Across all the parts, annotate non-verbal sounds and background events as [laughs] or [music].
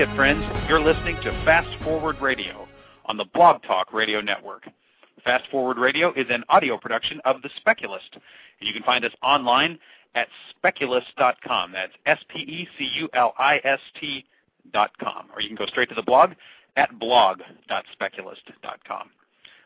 it, friends. You're listening to Fast Forward Radio on the Blog Talk Radio Network. Fast Forward Radio is an audio production of The Speculist. And you can find us online at speculist.com. That's S-P-E-C-U-L-I-S-T dot com. Or you can go straight to the blog at blog.speculist.com.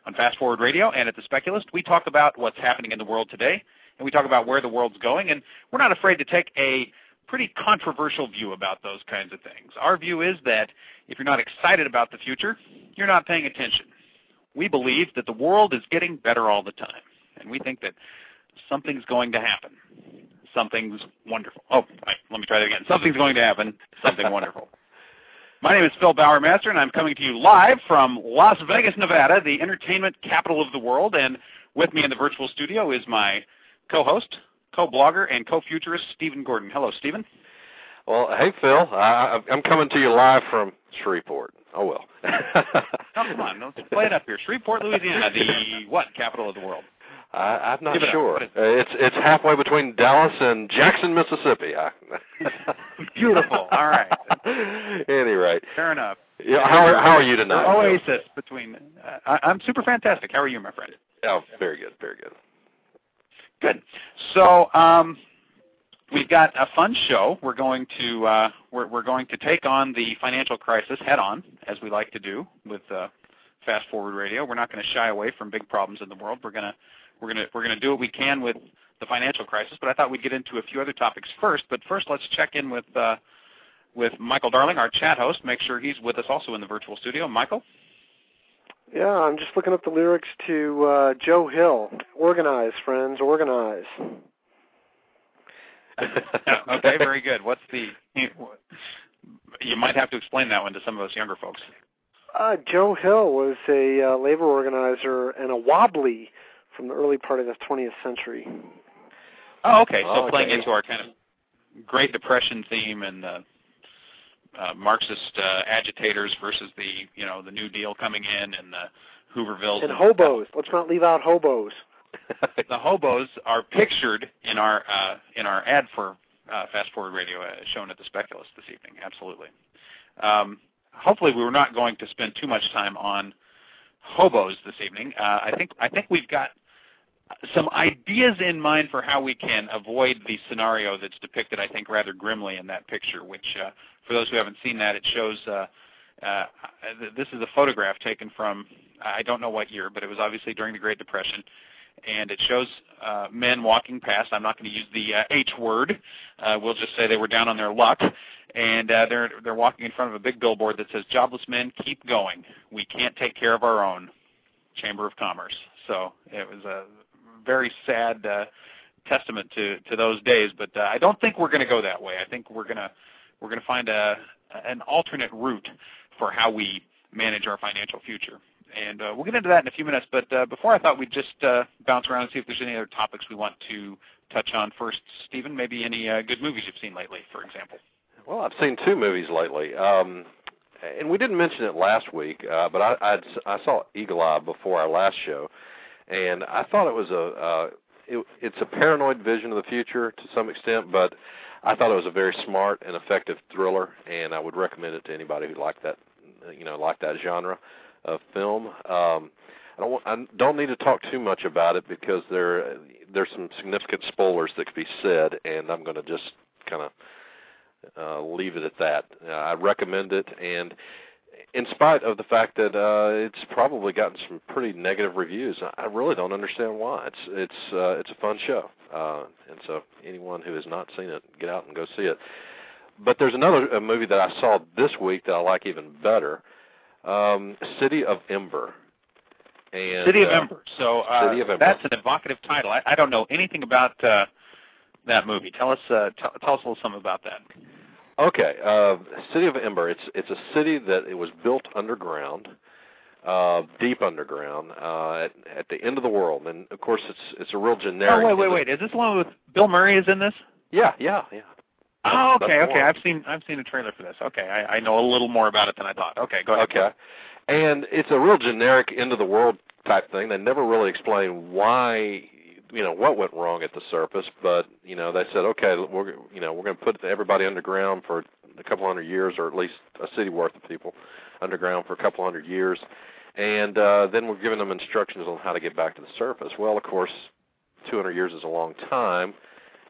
On Fast Forward Radio and at The Speculist, we talk about what's happening in the world today, and we talk about where the world's going, and we're not afraid to take a pretty controversial view about those kinds of things. Our view is that if you're not excited about the future, you're not paying attention. We believe that the world is getting better all the time, and we think that something's going to happen. Something's wonderful. Oh, right, let me try that again. Something's going to happen. Something wonderful. My name is Phil Bowermaster, and I'm coming to you live from Las Vegas, Nevada, the entertainment capital of the world. And with me in the virtual studio is my co-host, co-blogger, and co-futurist, Stephen Gordon. Hello, Stephen. Well, hey, Phil. I, I'm coming to you live from Shreveport. Oh, well. [laughs] Come on, let's play it up here. Shreveport, Louisiana, the what capital of the world? I, I'm not Give it sure. Uh, it's it's halfway between Dallas and Jackson, Mississippi. I, [laughs] Beautiful. All right. [laughs] Any rate, Fair enough. yeah. How are how are you tonight? Oasis between. Uh, I, I'm super fantastic. How are you, my friend? Oh, very good, very good. Good. So um, we've got a fun show. We're going to uh, we're, we're going to take on the financial crisis head on, as we like to do with uh, Fast Forward Radio. We're not going to shy away from big problems in the world. We're gonna we're gonna we're gonna do what we can with the financial crisis. But I thought we'd get into a few other topics first. But first, let's check in with uh, with Michael Darling, our chat host. Make sure he's with us also in the virtual studio. Michael. Yeah, I'm just looking up the lyrics to uh, Joe Hill. Organize, friends, organize. [laughs] okay, very good. What's the? You might have to explain that one to some of us younger folks. Uh, Joe Hill was a uh, labor organizer and a wobbly from the early part of the 20th century. Oh, okay. So Oh, playing into our kind of Great Depression theme and the uh, Marxist uh, agitators versus the you know the New Deal coming in and the Hoovervilles And hobos. Let's not leave out hobos. [laughs] The hobos are pictured in our uh, in our ad for uh, Fast Forward Radio uh, shown at the Speculist this evening. Absolutely. Um, hopefully, we were not going to spend too much time on hobos this evening. Uh, I think I think we've got some ideas in mind for how we can avoid the scenario that's depicted, I think, rather grimly in that picture. Which, uh, for those who haven't seen that, it shows. Uh, uh, this is a photograph taken from I don't know what year, but it was obviously during the Great Depression, and it shows uh, men walking past. I'm not going to use the uh, H word. Uh, we'll just say they were down on their luck, and uh, they're they're walking in front of a big billboard that says "Jobless men, keep going. We can't take care of our own." Chamber of Commerce. So it was a very sad uh, testament to to those days. But uh, I don't think we're going to go that way. I think we're to we're to find a an alternate route for how we manage our financial future. And uh, we'll get into that in a few minutes. But uh, before, I thought we'd just uh, bounce around and see if there's any other topics we want to touch on first. Stephen, maybe any uh, good movies you've seen lately, for example. Well, I've seen two movies lately, um, and we didn't mention it last week, uh, but I I'd, I saw Eagle Eye before our last show, and I thought it was a uh, it, it's a paranoid vision of the future to some extent, but I thought it was a very smart and effective thriller, and I would recommend it to anybody who liked that you know like that genre of film. Um, I don't want, I don't need to talk too much about it because there there's some significant spoilers that could be said, and I'm going to just kind of uh, leave it at that. Uh, I recommend it, and in spite of the fact that uh, it's probably gotten some pretty negative reviews, I really don't understand why. It's it's uh, it's a fun show, uh, and so anyone who has not seen it, get out and go see it. But there's another uh, movie that I saw this week that I like even better, um, City of Ember. And, City of uh, Ember. So uh, City of Ember. that's an evocative title. I, I don't know anything about uh, that movie. Tell us uh, t- tell us a little something about that. Okay, uh, City of Ember. It's it's a city that it was built underground, uh, deep underground, uh, at, at the end of the world, and of course it's it's a real generic. Oh wait, wait, wait! Is this the one with Bill Murray? Is in this? Yeah, yeah, yeah. Oh, okay, okay. I've seen I've seen a trailer for this. Okay, I, I know a little more about it than I thought. Okay, go ahead. Okay, and it's a real generic end of the world type thing. They never really explain why, you know, what went wrong at the surface. But you know, they said, okay, we're you know we're going to put everybody underground for a couple hundred years, or at least a city worth of people underground for a couple hundred years, and uh, then we're giving them instructions on how to get back to the surface. Well, of course, 200 years is a long time,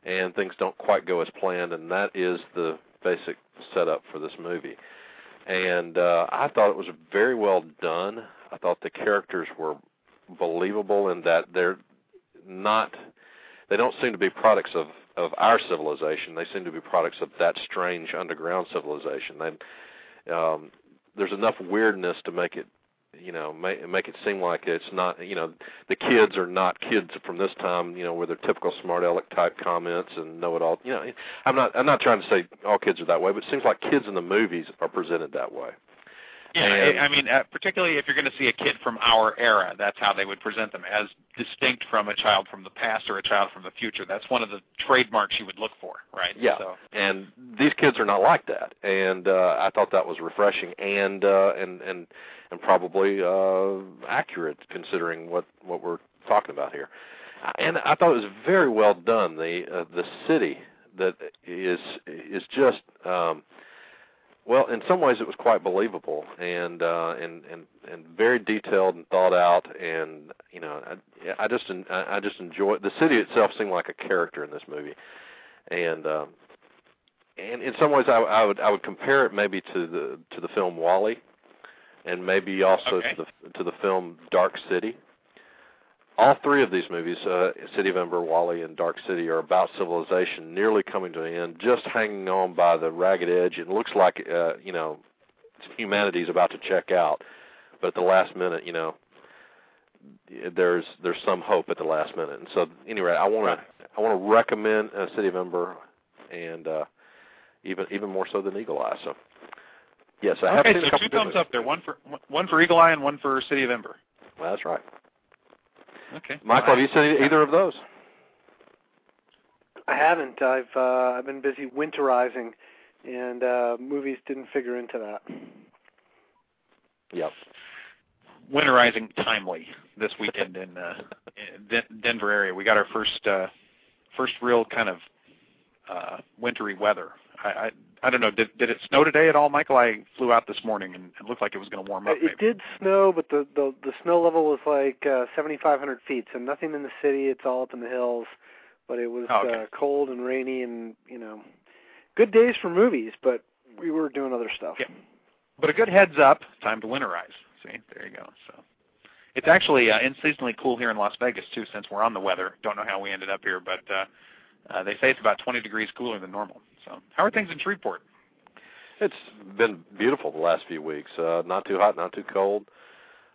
and things don't quite go as planned, and that is the basic setup for this movie. And uh, I thought it was very well done. I thought the characters were believable in that they're not they don't seem to be products of of our civilization. They seem to be products of that strange underground civilization. And um, there's enough weirdness to make it you know make make it seem like it's not you know the kids are not kids from this time you know with their typical smart aleck type comments and know it all you know i'm not i'm not trying to say all kids are that way but it seems like kids in the movies are presented that way yeah, and, I mean, uh, particularly if you're going to see a kid from our era, that's how they would present them, as distinct from a child from the past or a child from the future. That's one of the trademarks you would look for, right? Yeah, so. and these kids are not like that, and uh, I thought that was refreshing and uh, and and and probably uh, accurate considering what what we're talking about here. And I thought it was very well done. The uh, the city that is is just. Um, well, in some ways, it was quite believable and uh, and and and very detailed and thought out. And you know, I, I just I just enjoy the city itself. Seemed like a character in this movie, and um, and in some ways, I, I would I would compare it maybe to the to the film WALL-E, and maybe also okay. to the to the film Dark City all three of these movies, uh, City of Ember, WALL-E, and Dark City, are about civilization nearly coming to an end, just hanging on by the ragged edge. It looks like uh, you know humanity's about to check out, but at the last minute, you know, there's there's some hope at the last minute. And so, anyway, I want to I want to recommend uh, City of Ember, and uh, even even more so than Eagle Eye. So, yes, I okay, have seen so a couple two thumbs up there. One for one for Eagle Eye and one for City of Ember. Well, that's right. Okay. Michael, have you seen either of those? I haven't. I've uh, I've been busy winterizing, and uh, movies didn't figure into that. Yep. Winterizing timely this weekend in, uh, in Den- Denver area. We got our first uh, first real kind of uh, wintry weather. I, I I don't know. Did did it snow today at all, Michael? I flew out this morning and it looked like it was going to warm up. It did snow, but the the the snow level was like uh, 7,500 feet, so nothing in the city. It's all up in the hills. But it was oh, okay. uh, cold and rainy, and you know, good days for movies. But we were doing other stuff. Yeah. But a good heads up. Time to winterize. See, there you go. So. It's actually uh, unseasonably cool here in Las Vegas too, since we're on the weather. Don't know how we ended up here, but uh, uh, they say it's about 20 degrees cooler than normal. So, how are things in Shreveport? It's been beautiful the last few weeks. Uh, not too hot, not too cold.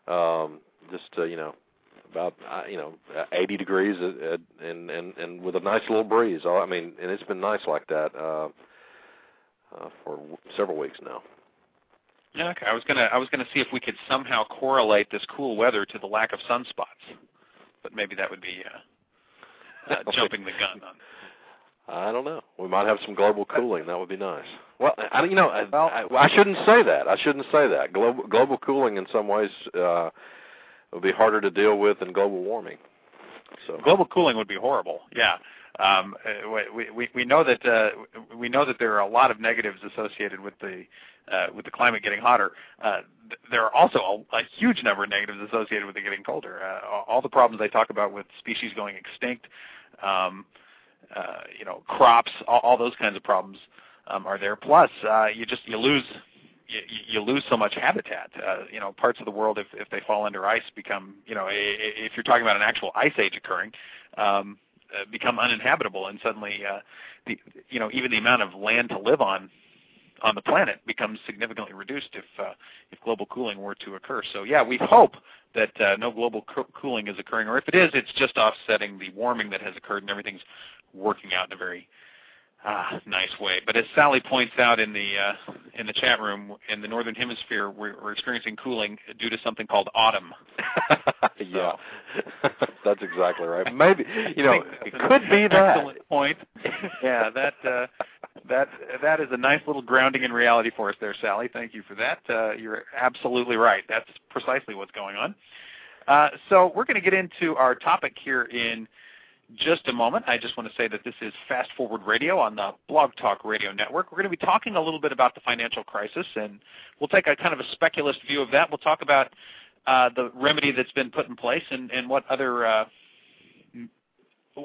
Um, just uh, you know, about uh, you know, 80 degrees uh, and and and with a nice little breeze. I mean, and it's been nice like that uh, uh, for several weeks now. Yeah, okay. I was gonna I was gonna see if we could somehow correlate this cool weather to the lack of sunspots, but maybe that would be uh, uh, [laughs] jumping the gun on. I don't know. We might have some global cooling. That would be nice. Well, I, you know, I, I, I shouldn't say that. I shouldn't say that. Global global cooling in some ways uh, would be harder to deal with than global warming. So global cooling would be horrible. Yeah. Um, uh, we, we we know that uh, we know that there are a lot of negatives associated with the uh, with the climate getting hotter. Uh, th- there are also a, a huge number of negatives associated with it getting colder. Uh, all the problems they talk about with species going extinct, um, uh, you know, crops, all, all those kinds of problems um, are there. Plus, uh, you just you lose you, you lose so much habitat. Uh, you know, parts of the world, if if they fall under ice, become you know, if you're talking about an actual ice age occurring, um, uh, become uninhabitable, and suddenly, uh, the you know, even the amount of land to live on on the planet becomes significantly reduced if uh, if global cooling were to occur. So yeah, we hope that uh, no global co- cooling is occurring, or if it is, it's just offsetting the warming that has occurred, and everything's working out in a very ah, nice way. But as Sally points out in the uh, in the chat room, in the northern hemisphere, we're, we're experiencing cooling due to something called autumn. [laughs] yeah, [laughs] that's exactly right. Maybe you know it could be that. Excellent point. yeah, that uh, that that is a nice little grounding in reality for us there, Sally. Thank you for that. Uh, you're absolutely right. That's precisely what's going on. Uh, so we're going to get into our topic here in just a moment, I just want to say that this is Fast Forward Radio on the Blog Talk Radio Network. We're going to be talking a little bit about the financial crisis, and we'll take a kind of a speculist view of that. We'll talk about uh, the remedy that's been put in place and, and what other uh,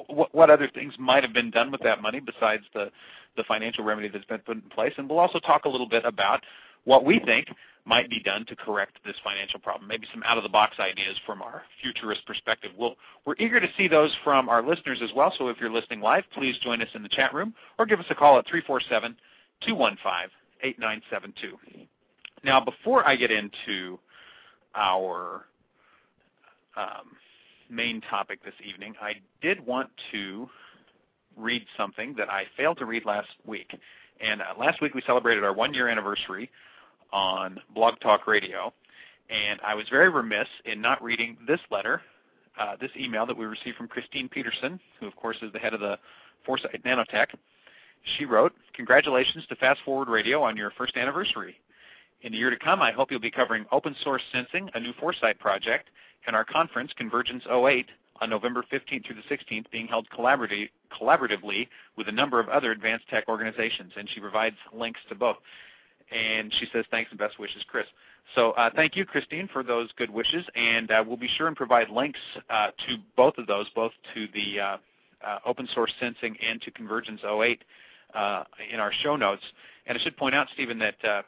what, what other things might have been done with that money besides the the financial remedy that's been put in place. And we'll also talk a little bit about what we think might be done to correct this financial problem, maybe some out-of-the-box ideas from our futurist perspective. We'll, we're eager to see those from our listeners as well, so if you're listening live, please join us in the chat room or give us a call at 347-215-8972. Now, before I get into our um, main topic this evening, I did want to read something that I failed to read last week. And uh, last week we celebrated our one-year anniversary on Blog Talk Radio, and I was very remiss in not reading this letter, uh, this email that we received from Christine Peterson, who of course is the head of the Foresight Nanotech. She wrote, Congratulations to Fast Forward Radio on your first anniversary. In the year to come, I hope you'll be covering open source sensing, a new Foresight project, and our conference, Convergence 08, on November 15th through the 16th, being held collaboratively, collaboratively with a number of other advanced tech organizations, and she provides links to both. And she says, thanks and best wishes, Chris. So uh, thank you, Christine, for those good wishes, and uh, we'll be sure and provide links uh, to both of those, both to the uh, uh, open source sensing and to Convergence 08 uh, in our show notes. And I should point out, Stephen, that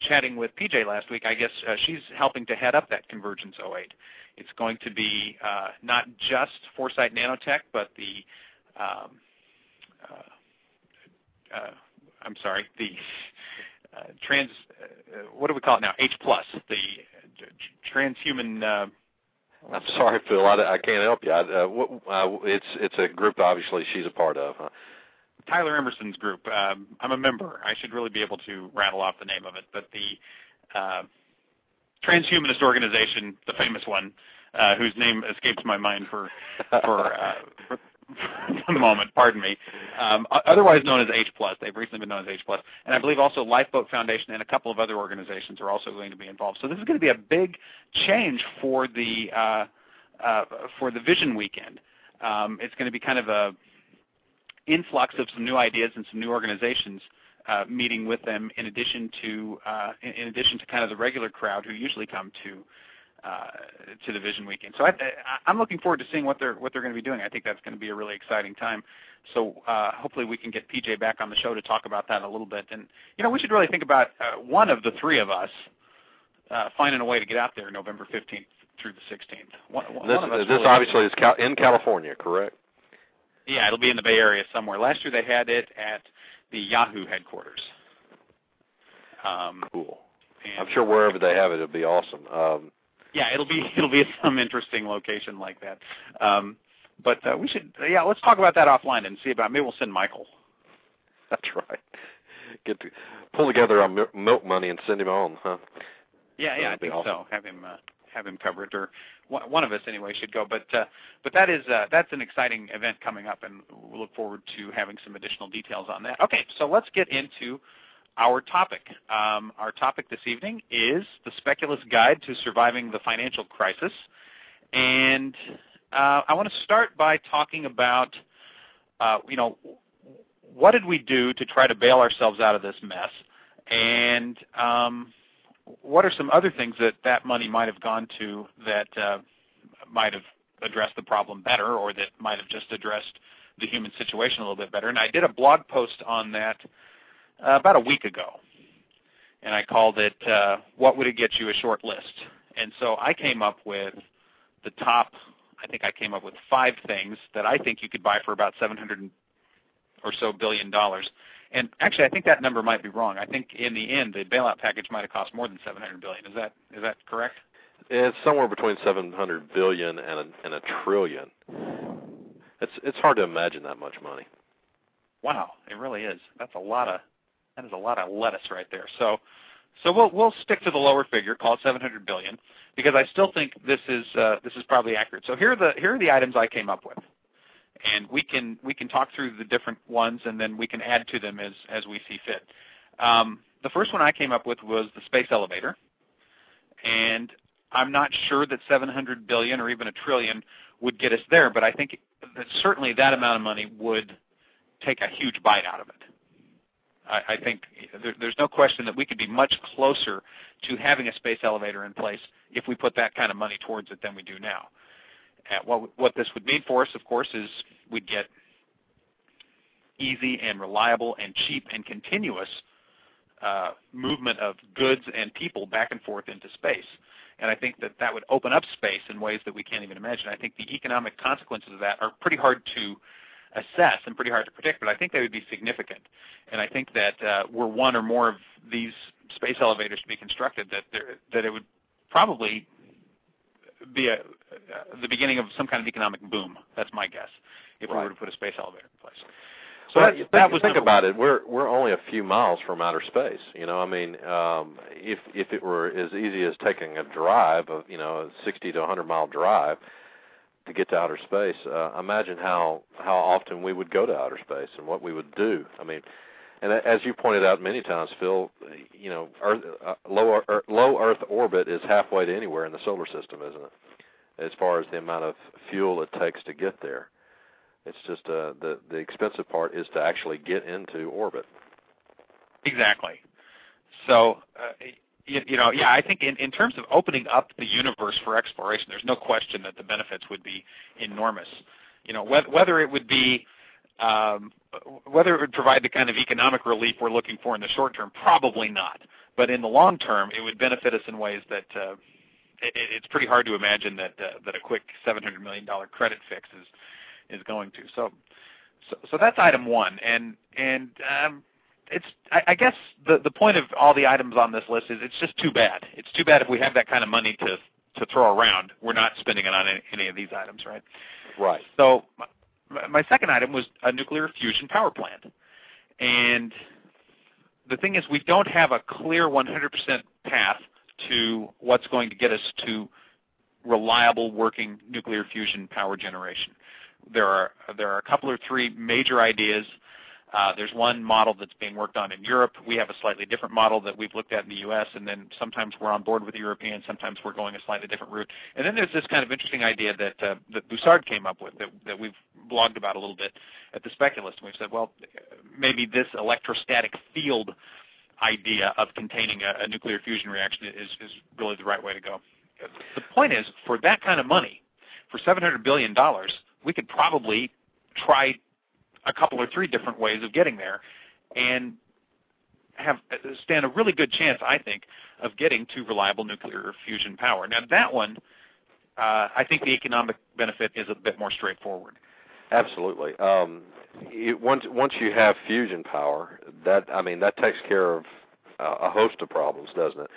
chatting with PJ last week, I guess she's helping to head up that Convergence 08. It's going to be not just Foresight Nanotech, but the um, I'm sorry, the trans uh, what do we call it now? H plus, the transhuman. Uh, I'm sorry, Phil. I, I can't help you. I, uh, it's it's a group obviously she's a part of. Huh? Tyler Emerson's group. Um, I'm a member. I should really be able to rattle off the name of it, but the uh, transhumanist organization, the famous one, uh, whose name escapes my mind for for, uh, for [laughs] [laughs] the moment. Pardon me. Um, otherwise known as H plus, they've recently been known as H plus, and I believe also Lifeboat Foundation and a couple of other organizations are also going to be involved. So this is going to be a big change for the uh, uh, for the Vision Weekend. Um, it's going to be kind of a influx of some new ideas and some new organizations uh, meeting with them in addition to uh, in addition to kind of the regular crowd who usually come to to the Vision Weekend. So I, I'm looking forward to seeing what they're what they're going to be doing. I think that's going to be a really exciting time. So uh, hopefully we can get PJ back on the show to talk about that a little bit. And you know we should really think about uh, one of the three of us uh, finding a way to get out there November 15th through the 16th. One, this one this really obviously is cal- in California, correct? Yeah, it'll be in the Bay Area somewhere. Last year they had it at the Yahoo headquarters. Um, cool. I'm sure wherever they have it, it'll be awesome. Um, yeah, it'll be it'll be some interesting location like that. Um, but uh, we should yeah, let's talk about that offline and see about maybe we'll send Michael. [laughs] That's right. Get to pull together our milk money and send him on, huh? Yeah, yeah, I think awesome. so. Have him uh, have him covered, or one of us anyway should go. But uh, but that is uh, that's an exciting event coming up, and we'll look forward to having some additional details on that. Okay, so let's get into our topic. Um, our topic this evening is the Speculist Guide to Surviving the Financial Crisis. And uh, I want to start by talking about, uh, you know, what did we do to try to bail ourselves out of this mess? And um, what are some other things that that money might have gone to that uh, might have addressed the problem better or that might have just addressed the human situation a little bit better? And I did a blog post on that uh, about a week ago, and I called it uh, "What Would It Get You a Short List?" And so I came up with the top. I think I came up with five things that I think you could buy for about 700 or so billion dollars. And actually, I think that number might be wrong. I think in the end, the bailout package might have cost more than 700 billion. Is that is that correct? It's somewhere between 700 billion and a, and a trillion. It's it's hard to imagine that much money. Wow, it really is. That's a lot of that is a lot of lettuce right there. So, so we'll we'll stick to the lower figure, call it 700 billion, because I still think this is uh, this is probably accurate. So here are the here are the items I came up with, and we can we can talk through the different ones, and then we can add to them as as we see fit. Um, the first one I came up with was the space elevator, and I'm not sure that 700 billion or even a trillion would get us there, but I think that certainly that amount of money would take a huge bite out of it. I, I think there, there's no question that we could be much closer to having a space elevator in place if we put that kind of money towards it than we do now. Uh, what, what this would mean for us, of course, is we'd get easy and reliable and cheap and continuous uh, movement of goods and people back and forth into space. And I think that that would open up space in ways that we can't even imagine. I think the economic consequences of that are pretty hard to assess and pretty hard to predict, but I think they would be significant. And I think that uh, were one or more of these space elevators to be constructed, that there, that it would probably be a, uh, the beginning of some kind of economic boom. That's my guess. If right. we were to put a space elevator in place. So well, that, that was think about one. it. We're we're only a few miles from outer space. You know, I mean, um, if if it were as easy as taking a drive of you know a 60 to 100 mile drive, to get to outer space. Uh, imagine how how often we would go to outer space and what we would do. I mean, and as you pointed out many times, Phil, you know, Earth, uh, low Earth, low Earth orbit is halfway to anywhere in the solar system, isn't it? As far as the amount of fuel it takes to get there, it's just uh, the the expensive part is to actually get into orbit. Exactly. So uh, you, you know, yeah, I think in, in terms of opening up the universe for exploration, there's no question that the benefits would be enormous. You know, whether, whether it would be um, whether it would provide the kind of economic relief we're looking for in the short term, probably not. But in the long term, it would benefit us in ways that uh, it, it's pretty hard to imagine that uh, that a quick 700 million dollar credit fix is is going to. So, so, so that's item one, and and um, it's I, I guess the the point of all the items on this list is it's just too bad. It's too bad if we have that kind of money to to throw around, we're not spending it on any, any of these items, right? Right. So my, my second item was a nuclear fusion power plant, and the thing is we don't have a clear 100% path to what's going to get us to reliable working nuclear fusion power generation. There are there are a couple or three major ideas uh, there's one model that's being worked on in Europe. We have a slightly different model that we've looked at in the U.S., and then sometimes we're on board with the Europeans, sometimes we're going a slightly different route. And then there's this kind of interesting idea that, uh, that came up with that, that we've blogged about a little bit at the Speculist. And we've said, well, maybe this electrostatic field idea of containing a, a nuclear fusion reaction is, is really the right way to go. The point is, for that kind of money, for $700 billion, we could probably try a couple or three different ways of getting there, and have stand a really good chance, I think, of getting to reliable nuclear fusion power. Now that one, uh, I think the economic benefit is a bit more straightforward. Absolutely. Um, it, once once you have fusion power, that I mean that takes care of uh, a host of problems, doesn't it?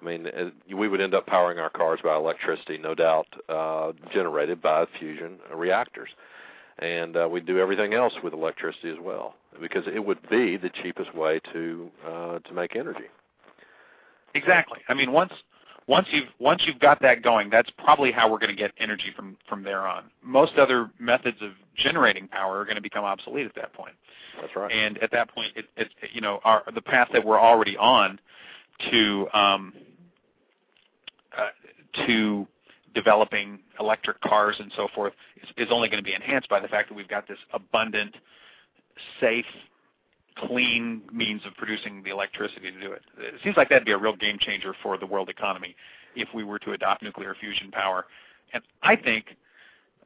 I mean, uh, we would end up powering our cars by electricity, no doubt, uh, generated by fusion reactors and uh, we do everything else with electricity as well because it would be the cheapest way to uh, to make energy. Exactly. I mean, once once you've once you've got that going, that's probably how we're going to get energy from from there on. Most other methods of generating power are going to become obsolete at that point. That's right. And at that point, it, it you know our the path that we're already on to um, uh, to developing electric cars and so forth is, is only going to be enhanced by the fact that we've got this abundant, safe, clean means of producing the electricity to do it. It seems like that'd be a real game changer for the world economy if we were to adopt nuclear fusion power. And I think,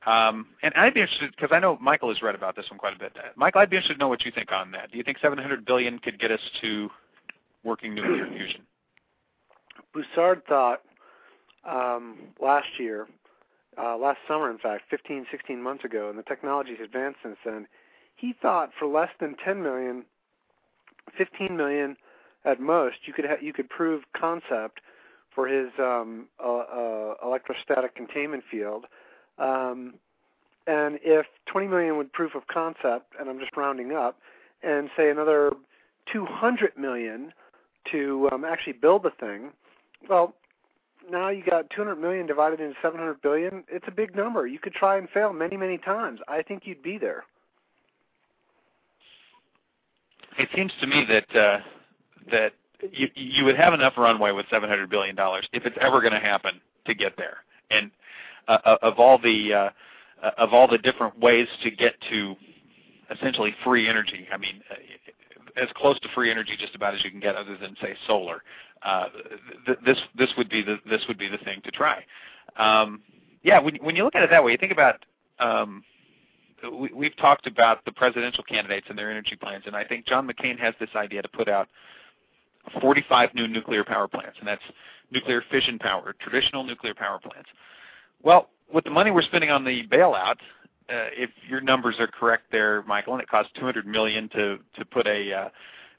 um, and I'd be interested because I know Michael has read about this one quite a bit. Michael, I'd be interested to know what you think on that. Do you think 700 billion could get us to working nuclear fusion? Bussard thought um, last year, uh, last summer, in fact, 15, 16 months ago, and the technology has advanced since then. He thought for less than 10 million, 15 million at most, you could ha- you could prove concept for his um, uh, uh, electrostatic containment field. Um, and if 20 million would proof of concept, and I'm just rounding up, and say another 200 million to um, actually build the thing, well, now you got 200 million divided into 700 billion. It's a big number. You could try and fail many, many times. I think you'd be there. It seems to me that uh, that you you would have enough runway with 700 billion dollars if it's ever going to happen to get there. And uh, uh, of all the uh, of all the different ways to get to essentially free energy. I mean, uh, as close to free energy just about as you can get, other than say solar. Uh, th- this this would be the this would be the thing to try. Um, yeah, when when you look at it that way, you think about. Um, we, we've talked about the presidential candidates and their energy plans, and I think John McCain has this idea to put out 45 new nuclear power plants, and that's nuclear fission power, traditional nuclear power plants. Well, with the money we're spending on the bailout, uh, if your numbers are correct there, Michael, and it costs 200 million to to put a uh,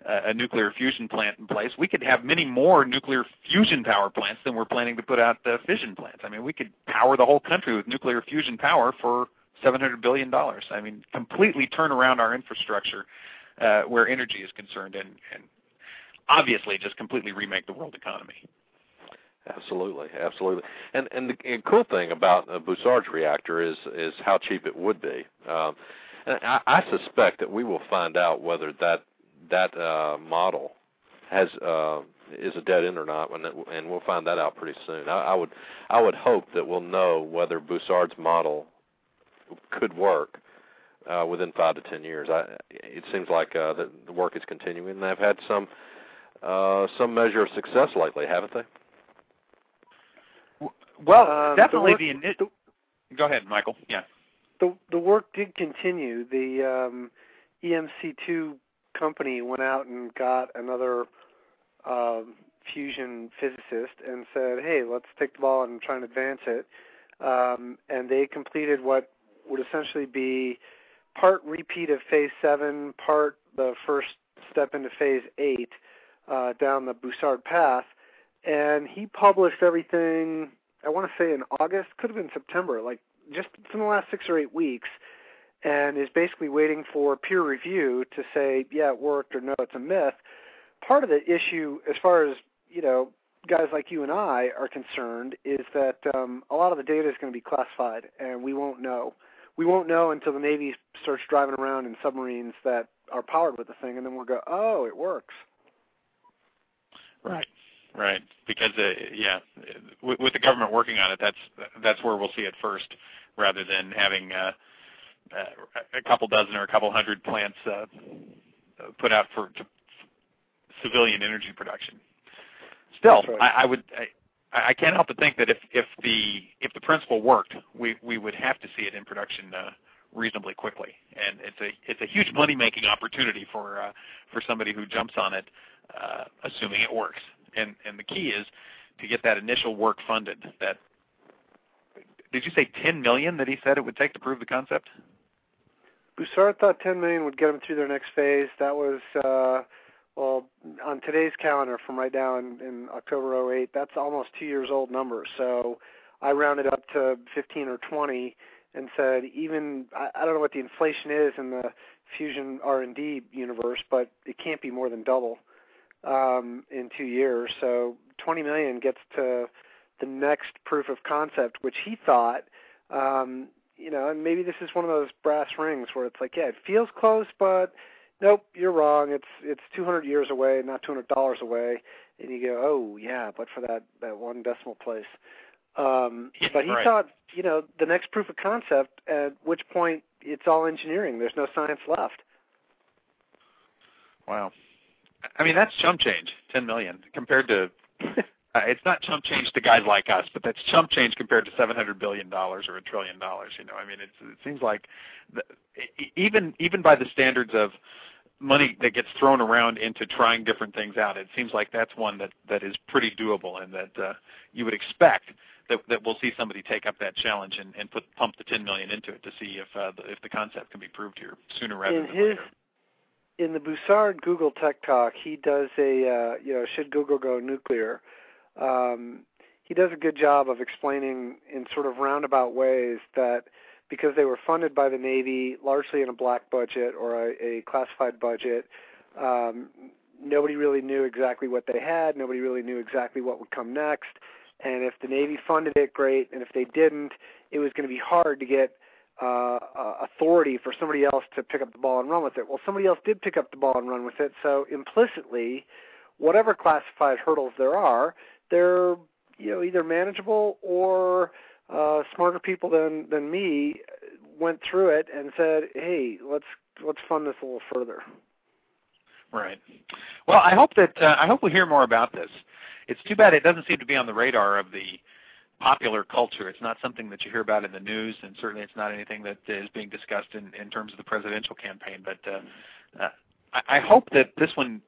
a nuclear fusion plant in place, we could have many more nuclear fusion power plants than we're planning to put out the fission plants. I mean, we could power the whole country with nuclear fusion power for 700 billion dollars. I mean, completely turn around our infrastructure uh, where energy is concerned, and, and obviously just completely remake the world economy. Absolutely, absolutely. And and the, and cool thing about a Bussard's reactor is is how cheap it would be. Um, and I, I suspect that we will find out whether that that uh, model has uh, is a dead end or not, and, and we'll find that out pretty soon. I, I would I would hope that we'll know whether Bussard's model could work uh, within five to ten years. I, it seems like uh, the, the work is continuing, and they've had some uh, some measure of success lately, haven't they? Well, um, definitely the, work, the, the, Go ahead, Michael. Yeah. The the work did continue. The um, EMC2 company went out and got another uh, fusion physicist and said, "Hey, let's take the ball and try and advance it." Um, and they completed what would essentially be part repeat of Phase Seven, part the first step into Phase Eight uh, down the Bussard path. And he published everything I want to say in August, could have been September, like just in the last six or eight weeks, and is basically waiting for peer review to say, yeah, it worked or no, it's a myth. Part of the issue, as far as you know, guys like you and I are concerned, is that um, a lot of the data is going to be classified, and we won't know. We won't know until the Navy starts driving around in submarines that are powered with the thing, and then we'll go, oh, it works. Right. Right, because uh, yeah, with, with the government working on it, that's that's where we'll see it first, rather than having uh, uh, a couple dozen or a couple hundred plants uh, put out for civilian energy production. Still, right. I, I would. I, I can't help but think that if if the if the principle worked, we we would have to see it in production uh, reasonably quickly, and it's a it's a huge money making opportunity for uh, for somebody who jumps on it, uh, assuming it works and and the key is to get that initial work funded. That did you say 10 million that he said it would take to prove the concept? Bussard thought 10 million would get them through their next phase. That was uh, well on today's calendar from right now in, in October 08. That's almost two years old number. So I rounded up to 15 or 20 and said even I, I don't know what the inflation is in the fusion R&D universe, but it can't be more than double um, in two years. So 20 million gets to the next proof of concept, which he thought, um, you know, and maybe this is one of those brass rings where it's like, yeah, it feels close, but nope, you're wrong. It's it's 200 years away, not 200 dollars away. And you go, oh yeah, but for that that one decimal place. Um, but he right. thought, you know, the next proof of concept, at which point it's all engineering. There's no science left. Wow. I mean, that's chump change, ten million compared to. [laughs] Uh, it's not chump change to guys like us, but that's chump change compared to seven hundred billion dollars or a trillion dollars. You know, I mean, it's, it seems like the, even even by the standards of money that gets thrown around into trying different things out, it seems like that's one that that is pretty doable, and that uh, you would expect that that we'll see somebody take up that challenge and, and put pump the ten million into it to see if uh, the, if the concept can be proved here sooner rather in than his, later in the Bussard Google Tech Talk, he does a uh, you know should Google go nuclear. Um, he does a good job of explaining in sort of roundabout ways that because they were funded by the Navy largely in a black budget or a, a classified budget, um, nobody really knew exactly what they had. Nobody really knew exactly what would come next. And if the Navy funded it, great. And if they didn't, it was going to be hard to get uh, authority for somebody else to pick up the ball and run with it. Well, somebody else did pick up the ball and run with it, so implicitly, whatever classified hurdles there are, they're you know either manageable or uh, smarter people than than me went through it and said, "Hey, let's let's fund this a little further." Right. Well, I hope that uh, I hope we hear more about this. It's too bad it doesn't seem to be on the radar of the popular culture. It's not something that you hear about in the news, and certainly it's not anything that is being discussed in, in terms of the presidential campaign. But uh, uh, I, I hope that this one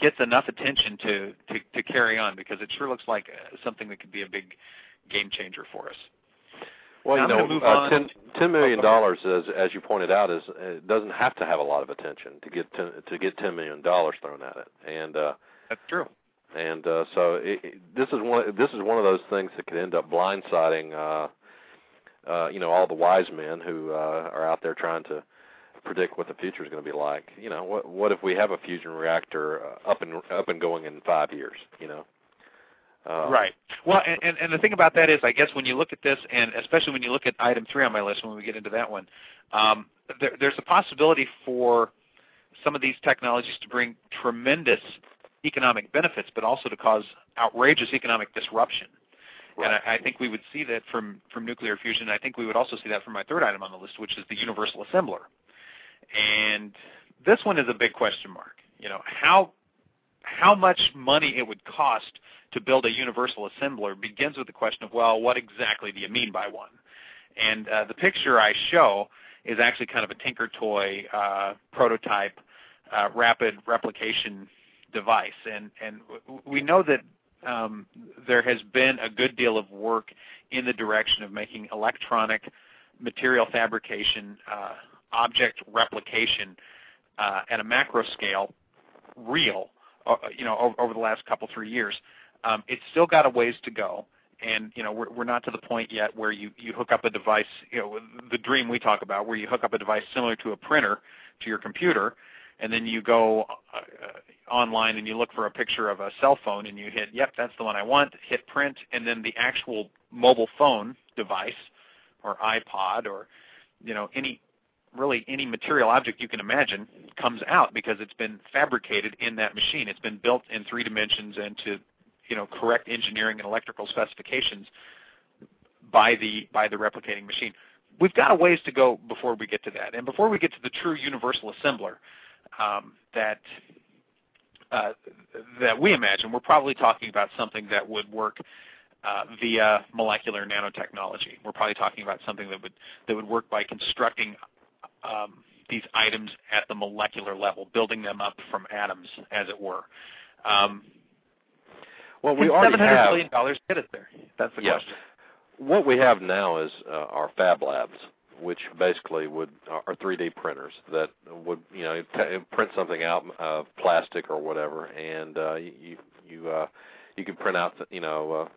gets enough attention to, to, to carry on because it sure looks like uh, something that could be a big game changer for us. Well, Now you know, uh, ten, ten million dollars, as as you pointed out, is it doesn't have to have a lot of attention to get ten, to get ten million dollars thrown at it, and uh, That's true. and uh, so it, it, this is one this is one of those things that could end up blindsiding, uh, uh, you know, all the wise men who uh, are out there trying to predict what the future is going to be like. You know, what what if we have a fusion reactor uh, up and up and going in five years? You know. Uh, Right. Well, and, and, and the thing about that is, I guess when you look at this, and especially when you look at item three on my list, when we get into that one, um, there, there's a possibility for some of these technologies to bring tremendous economic benefits, but also to cause outrageous economic disruption. And Right. I, I think we would see that from, from nuclear fusion. I think we would also see that from my third item on the list, which is the universal assembler. And this one is a big question mark. You know, how how much money it would cost to build a universal assembler begins with the question of, well, what exactly do you mean by one? And uh, the picture I show is actually kind of a Tinker Toy uh, prototype uh, rapid replication device. And, and we know that um, there has been a good deal of work in the direction of making electronic material fabrication, uh, object replication uh, at a macro scale real, uh, you know, over, over the last couple three years. Um, it's still got a ways to go, and you know, we're, we're not to the point yet where you you hook up a device, you know, the dream we talk about, where you hook up a device similar to a printer to your computer, and then you go uh, uh, online and you look for a picture of a cell phone and you hit, yep, that's the one I want, hit print, and then the actual mobile phone device or iPod or you know any really any material object you can imagine comes out because it's been fabricated in that machine. It's been built in three dimensions and to you know correct engineering and electrical specifications by the by the replicating machine. We've got a ways to go before we get to that, and before we get to the true universal assembler um, that uh, that we imagine, we're probably talking about something that would work uh, via molecular nanotechnology. We're probably talking about something that would that would work by constructing um, these items at the molecular level, building them up from atoms, as it were. Um, Well, we already seven hundred have billion dollars get us there? That's the Yeah. question. what we have now is uh, our fab labs, which basically would are 3D printers that would you know print something out of plastic or whatever, and uh, you you uh, you could print out you know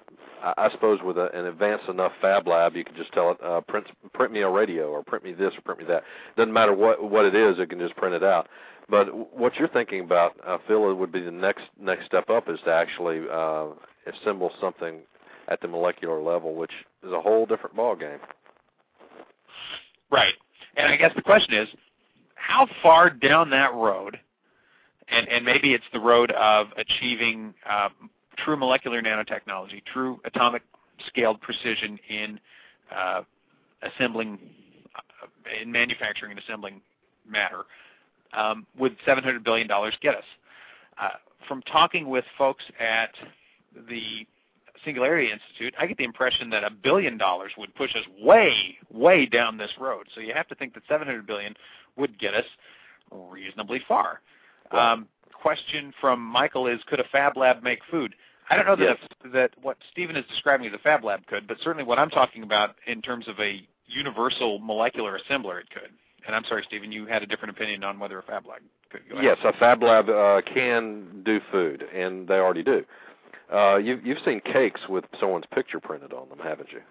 uh, I, I suppose with a, an advanced enough fab lab you could just tell it uh, print print me a radio or print me this or print me that. Doesn't matter what what it is, it can just print it out. But what you're thinking about, uh, Phil, would be the next next step up is to actually uh, assemble something at the molecular level, which is a whole different ball game. Right. And I guess the question is, how far down that road, and, and maybe it's the road of achieving uh, true molecular nanotechnology, true atomic scaled precision in uh, assembling, uh, in manufacturing and assembling matter, um, would $700 billion get us? Uh, from talking with folks at the Singularity Institute, I get the impression that a billion dollars would push us way, way down this road. So you have to think that 700 billion would get us reasonably far. Um, question from Michael is: Could a fab lab make food? I don't know that Yes. that what Stephen is describing as a fab lab could, but certainly what I'm talking about in terms of a universal molecular assembler, it could. And I'm sorry, Stephen, you had a different opinion on whether a fab lab could. Go ahead. Yes, a fab lab uh, can do food, and they already do. Uh, you, you've seen cakes with someone's picture printed on them, haven't you?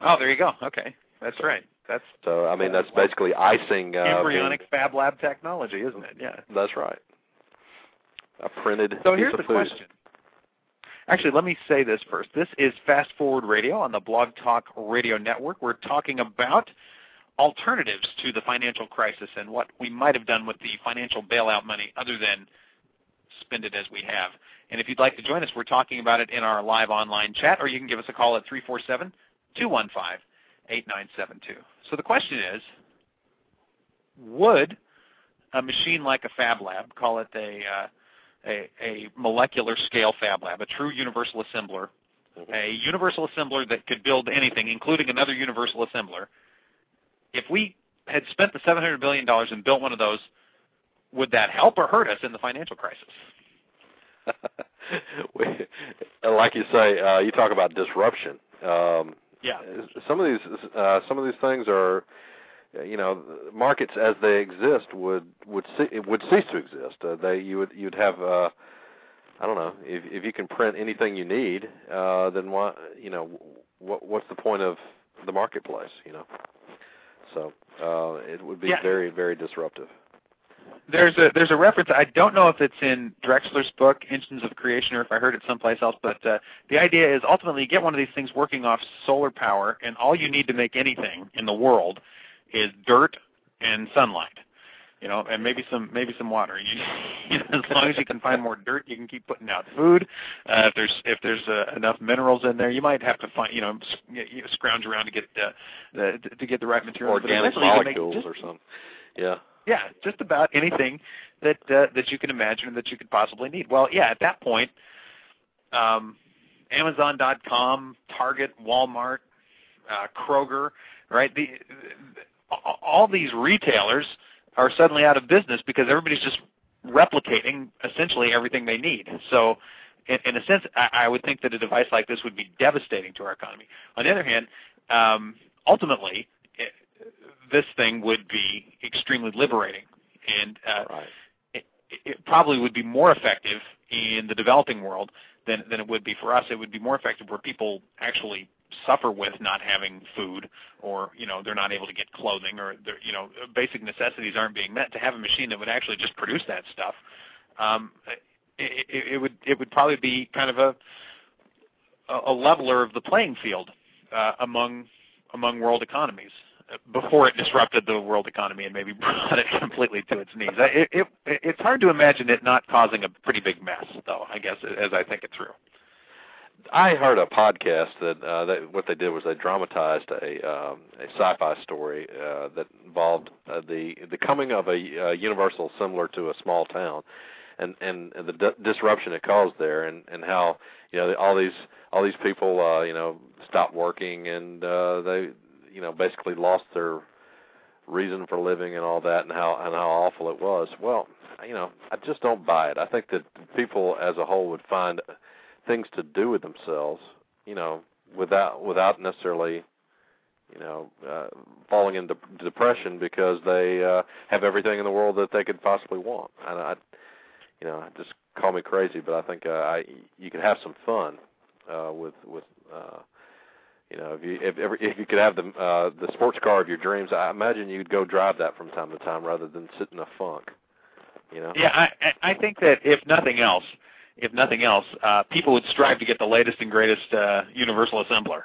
Oh, there you go. Okay, that's right. That's So I mean, that's basically icing. Uh, embryonic being- fab lab technology, isn't it? Yeah. That's right. A printed So piece here's of the food. question. Actually, let me say this first. This is Fast Forward Radio on the Blog Talk Radio Network. We're talking about alternatives to the financial crisis and what we might have done with the financial bailout money other than spend it as we have. And if you'd like to join us, we're talking about it in our live online chat, or you can give us a call at 347 215 8972. So the question is, would a machine like a fab lab, call it a, uh, a, a molecular scale fab lab, a true universal assembler, mm-hmm. a universal assembler that could build anything, including another universal assembler, if we had spent the $700 billion and built one of those, would that help or hurt us in the financial crisis? [laughs] like you say, uh, you talk about disruption. Um, yeah. Some of these, uh, some of these things are, you know, markets as they exist would would ce- would cease to exist. Uh, they you would you'd have. Uh, I don't know if if you can print anything you need, uh, then what you know what what's the point of the marketplace? You know, so uh, it would be yeah. very very disruptive there's a there's a reference. I don't know if it's in Drexler's book Engines of Creation or if I heard it someplace else. But uh, the idea is ultimately you get one of these things working off solar power, and all you need to make anything in the world is dirt and sunlight. You know, and maybe some maybe some water. [laughs] You, you know, as long as you can find more dirt, you can keep putting out food. Uh, if there's if there's uh, enough minerals in there, you might have to find you know sc- you know, scrounge around to get uh, the to get the right material. Organic molecules just, or something. Yeah. Yeah, just about anything that uh, that you can imagine that you could possibly need. Well, yeah, at that point, um, Amazon.com, Target, Walmart, uh, Kroger, right? The, the all these retailers are suddenly out of business because everybody's just replicating essentially everything they need. So, in, in a sense, I, I would think that a device like this would be devastating to our economy. On the other hand, um, ultimately, this thing would be extremely liberating, and uh, right. it, it probably would be more effective in the developing world than than it would be for us. It would be more effective where people actually suffer with not having food or you know they're not able to get clothing or you know basic necessities aren't being met to have a machine that would actually just produce that stuff um it, it, it would it would probably be kind of a a leveler of the playing field uh, among among world economies before it disrupted the world economy and maybe [laughs] brought it completely to its knees. It, it, it's hard to imagine it not causing a pretty big mess, though. I guess as I think it through. I heard a podcast that uh, that what they did was they dramatized a um, a sci-fi story uh, that involved uh, the the coming of a uh, universal assembler to a small town, and and, the d- disruption it caused there, and and how you know all these all these people uh, you know stopped working and uh, they you know basically lost their reason for living and all that and how and how awful it was. Well, you know, I just don't buy it. I think that people as a whole would find things to do with themselves, you know, without without necessarily you know, uh, falling into depression because they uh, have everything in the world that they could possibly want. And I, you know, just call me crazy, but I think uh, I you could have some fun uh, with with uh, you know, if you if ever if you could have the uh, the sports car of your dreams, I imagine you'd go drive that from time to time rather than sit in a funk. You know. Yeah, I I think that if nothing else, if nothing else, uh, people would strive to get the latest and greatest uh, universal assembler.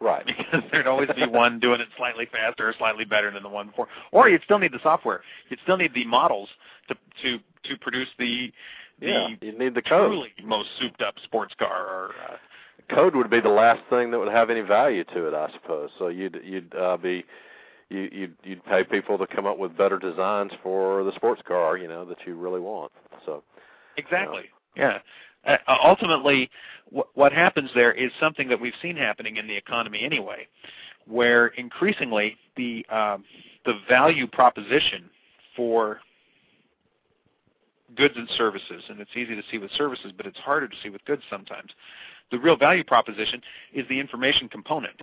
Right. Because [laughs] there'd always be one doing it slightly faster or slightly better than the one before. Or you'd still need the software. You'd still need the models to to to produce the the yeah, you need the code. truly most souped up sports car or uh, code would be the last thing that would have any value to it, I suppose. So you'd you'd uh, be you you'd you'd pay people to come up with better designs for the sports car, you know, that you really want. So exactly. Yeah. Uh, ultimately, w- what happens there is something that we've seen happening in the economy anyway, where increasingly the um, the value proposition for goods and services, and it's easy to see with services, but it's harder to see with goods sometimes the real value proposition is the information component.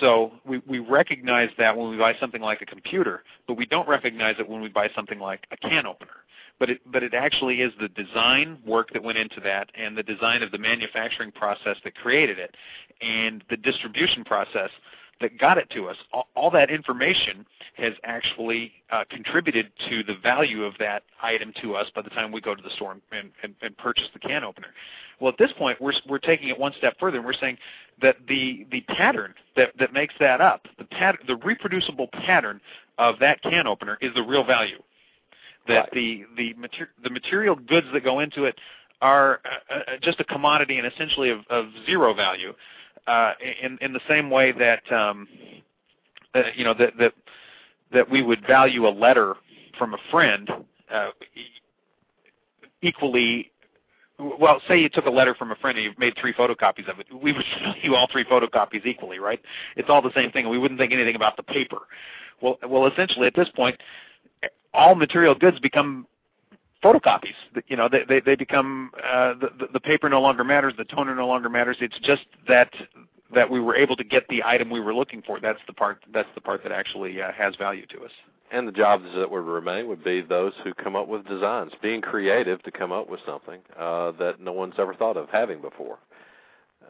So we, we recognize that when we buy something like a computer, but we don't recognize it when we buy something like a can opener. But it, but it actually is the design work that went into that and the design of the manufacturing process that created it and the distribution process that got it to us. All, all that information has actually uh, contributed to the value of that item to us by the time we go to the store and, and, and purchase the can opener. Well, at this point, we're, we're taking it one step further, and we're saying that the, the pattern that, that makes that up, the, pat, the reproducible pattern of that can opener is the real value. That right. the, the, mater- the material goods that go into it are uh, uh, just a commodity and essentially of, of zero value, uh, in, in the same way that um, uh, you know that that that we would value a letter from a friend uh, equally well, say you took a letter from a friend and you made three photocopies of it. We would [laughs] value all three photocopies equally, right? It's all the same thing, and we wouldn't think anything about the paper. Well, well, essentially at this point, all material goods become photocopies. You know, they they, they become uh, the the paper no longer matters, the toner no longer matters. It's just that that we were able to get the item we were looking for. That's the part. That's the part that actually uh, has value to us. And the jobs that would remain would be those who come up with designs, being creative to come up with something uh, that no one's ever thought of having before.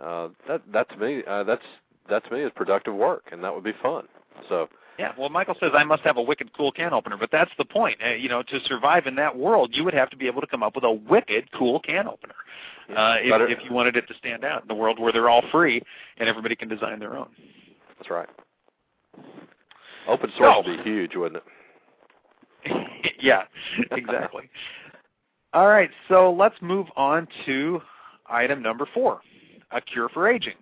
Uh, that that to me, uh, that's that to me is productive work, and that would be fun. So yeah, well, Michael says I must have a wicked cool can opener, but that's the point. Uh, you know, to survive in that world, you would have to be able to come up with a wicked cool can opener uh, if, if you wanted it to stand out in the world where they're all free and everybody can design their own. That's right. Open source would be huge, wouldn't it? [laughs] yeah, exactly. all right, so let's move on to item number four, a cure for aging.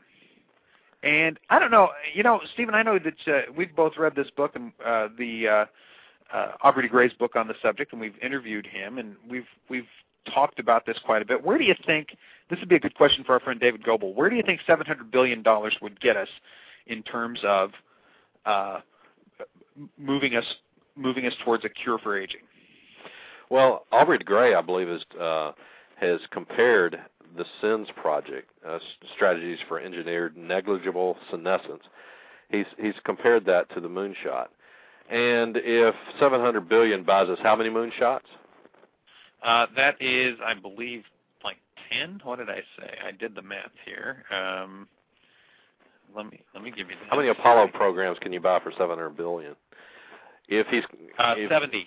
And I don't know, you know, Stephen, I know that uh, we've both read this book and uh, the uh, uh, Aubrey de Grey's book on the subject, and we've interviewed him, and we've we've talked about this quite a bit. Where do you think this would be a good question for our friend David Gobel? Where do you think seven hundred billion dollars would get us in terms of uh, moving us moving us towards a cure for aging? Well, Aubrey de Grey, I believe, is uh, has compared the SENS project, uh, strategies for engineered negligible senescence. He's he's compared that to the moonshot. And if 700 billion buys us how many moonshots? Uh, that is, I believe, like 10. What did I say? I did the math here. Um, let me let me give you. The how many Apollo programs can you buy for 700 billion? If he's uh, if, 70.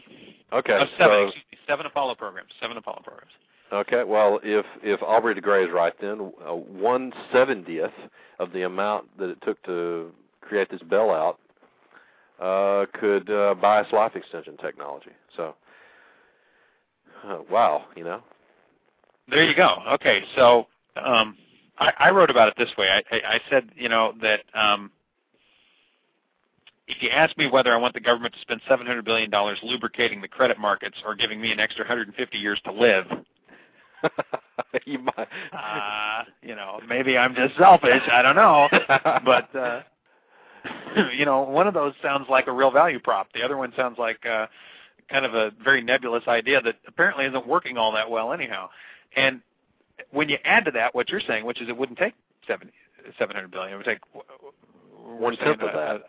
Okay, oh, seven, so, seven Apollo programs. Seven Apollo programs. Okay, well, if if Aubrey de Grey is right, then uh, one seventieth of the amount that it took to create this bailout uh, could uh, buy us life extension technology. So, uh, wow, you know. There you go. Okay, so um, I, I wrote about it this way. I, I, I said, you know, that um, if you ask me whether I want the government to spend $700 billion lubricating the credit markets or giving me an extra 150 years to live, [laughs] you might. Uh, you know, maybe I'm just [laughs] selfish. I don't know, [laughs] but uh, [clears throat] you know, one of those sounds like a real value prop. The other one sounds like uh, kind of a very nebulous idea that apparently isn't working all that well anyhow. And when you add to that what you're saying, which is it wouldn't take seven seven hundred billion, it would take one tenth of that.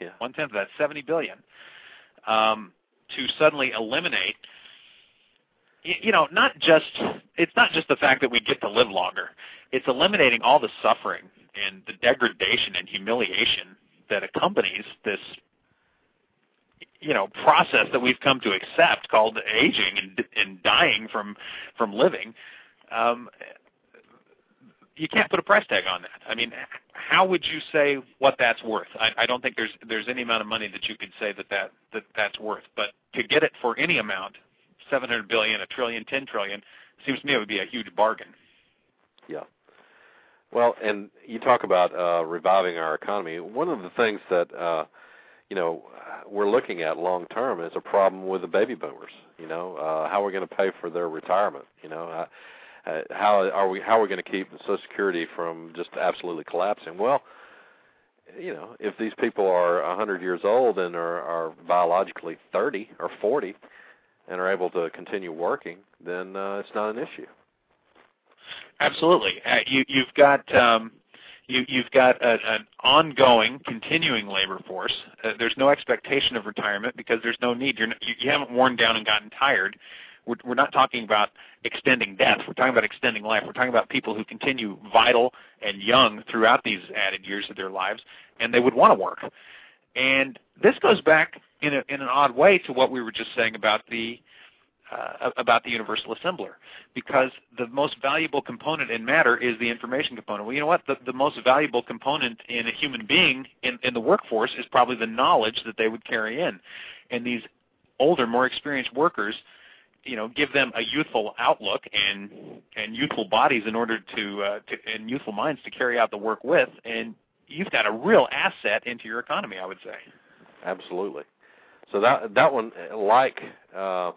Yeah. One tenth of that, seventy billion, um, to suddenly eliminate you know, not just it's not just the fact that we get to live longer. It's eliminating all the suffering and the degradation and humiliation that accompanies this you know process that we've come to accept called aging and and dying from from living. Um you can't put a price tag on that. I mean how would you say what that's worth? I i don't think there's there's any amount of money that you could say that that that that's worth. But to get it for any amount 700 billion, a trillion, 10 trillion, seems to me it would be a huge bargain. Yeah. Well, and you talk about uh, reviving our economy. One of the things that uh, you know we're looking at long term is a problem with the baby boomers. You know, uh, how are we're going to pay for their retirement. You know, uh, uh, how are we how are we going to keep Social Security from just absolutely collapsing? Well, you know, if these people are a 100 years old and are, are biologically 30 or 40, and are able to continue working, then uh, it's not an issue. Absolutely. Uh, you, you've got um, you, you've got a, an ongoing, continuing labor force. Uh, there's no expectation of retirement because there's no need. You're, you, you haven't worn down and gotten tired. We're, we're not talking about extending death. We're talking about extending life. We're talking about people who continue vital and young throughout these added years of their lives, and they would want to work. And this goes back in, a, in an odd way to what we were just saying about the uh, about the universal assembler because the most valuable component in matter is the information component. Well, you know what? The, the most valuable component in a human being in, in the workforce is probably the knowledge that they would carry in. And these older, more experienced workers, you know, give them a youthful outlook and and youthful bodies in order to, uh, to and youthful minds to carry out the work with. And you've got a real asset into your economy, I would say. absolutely. So that that one, like uh,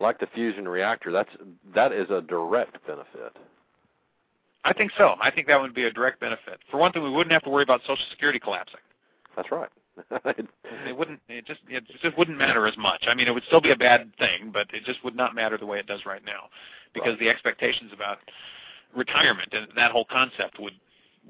like the fusion reactor, that's that is a direct benefit. I think so. I think that would be a direct benefit. For one thing, we wouldn't have to worry about Social Security collapsing. That's right. [laughs] it wouldn't. It just. It just wouldn't matter as much. I mean, it would still be a bad thing, but it just would not matter the way it does right now, because right. the expectations about retirement and that whole concept would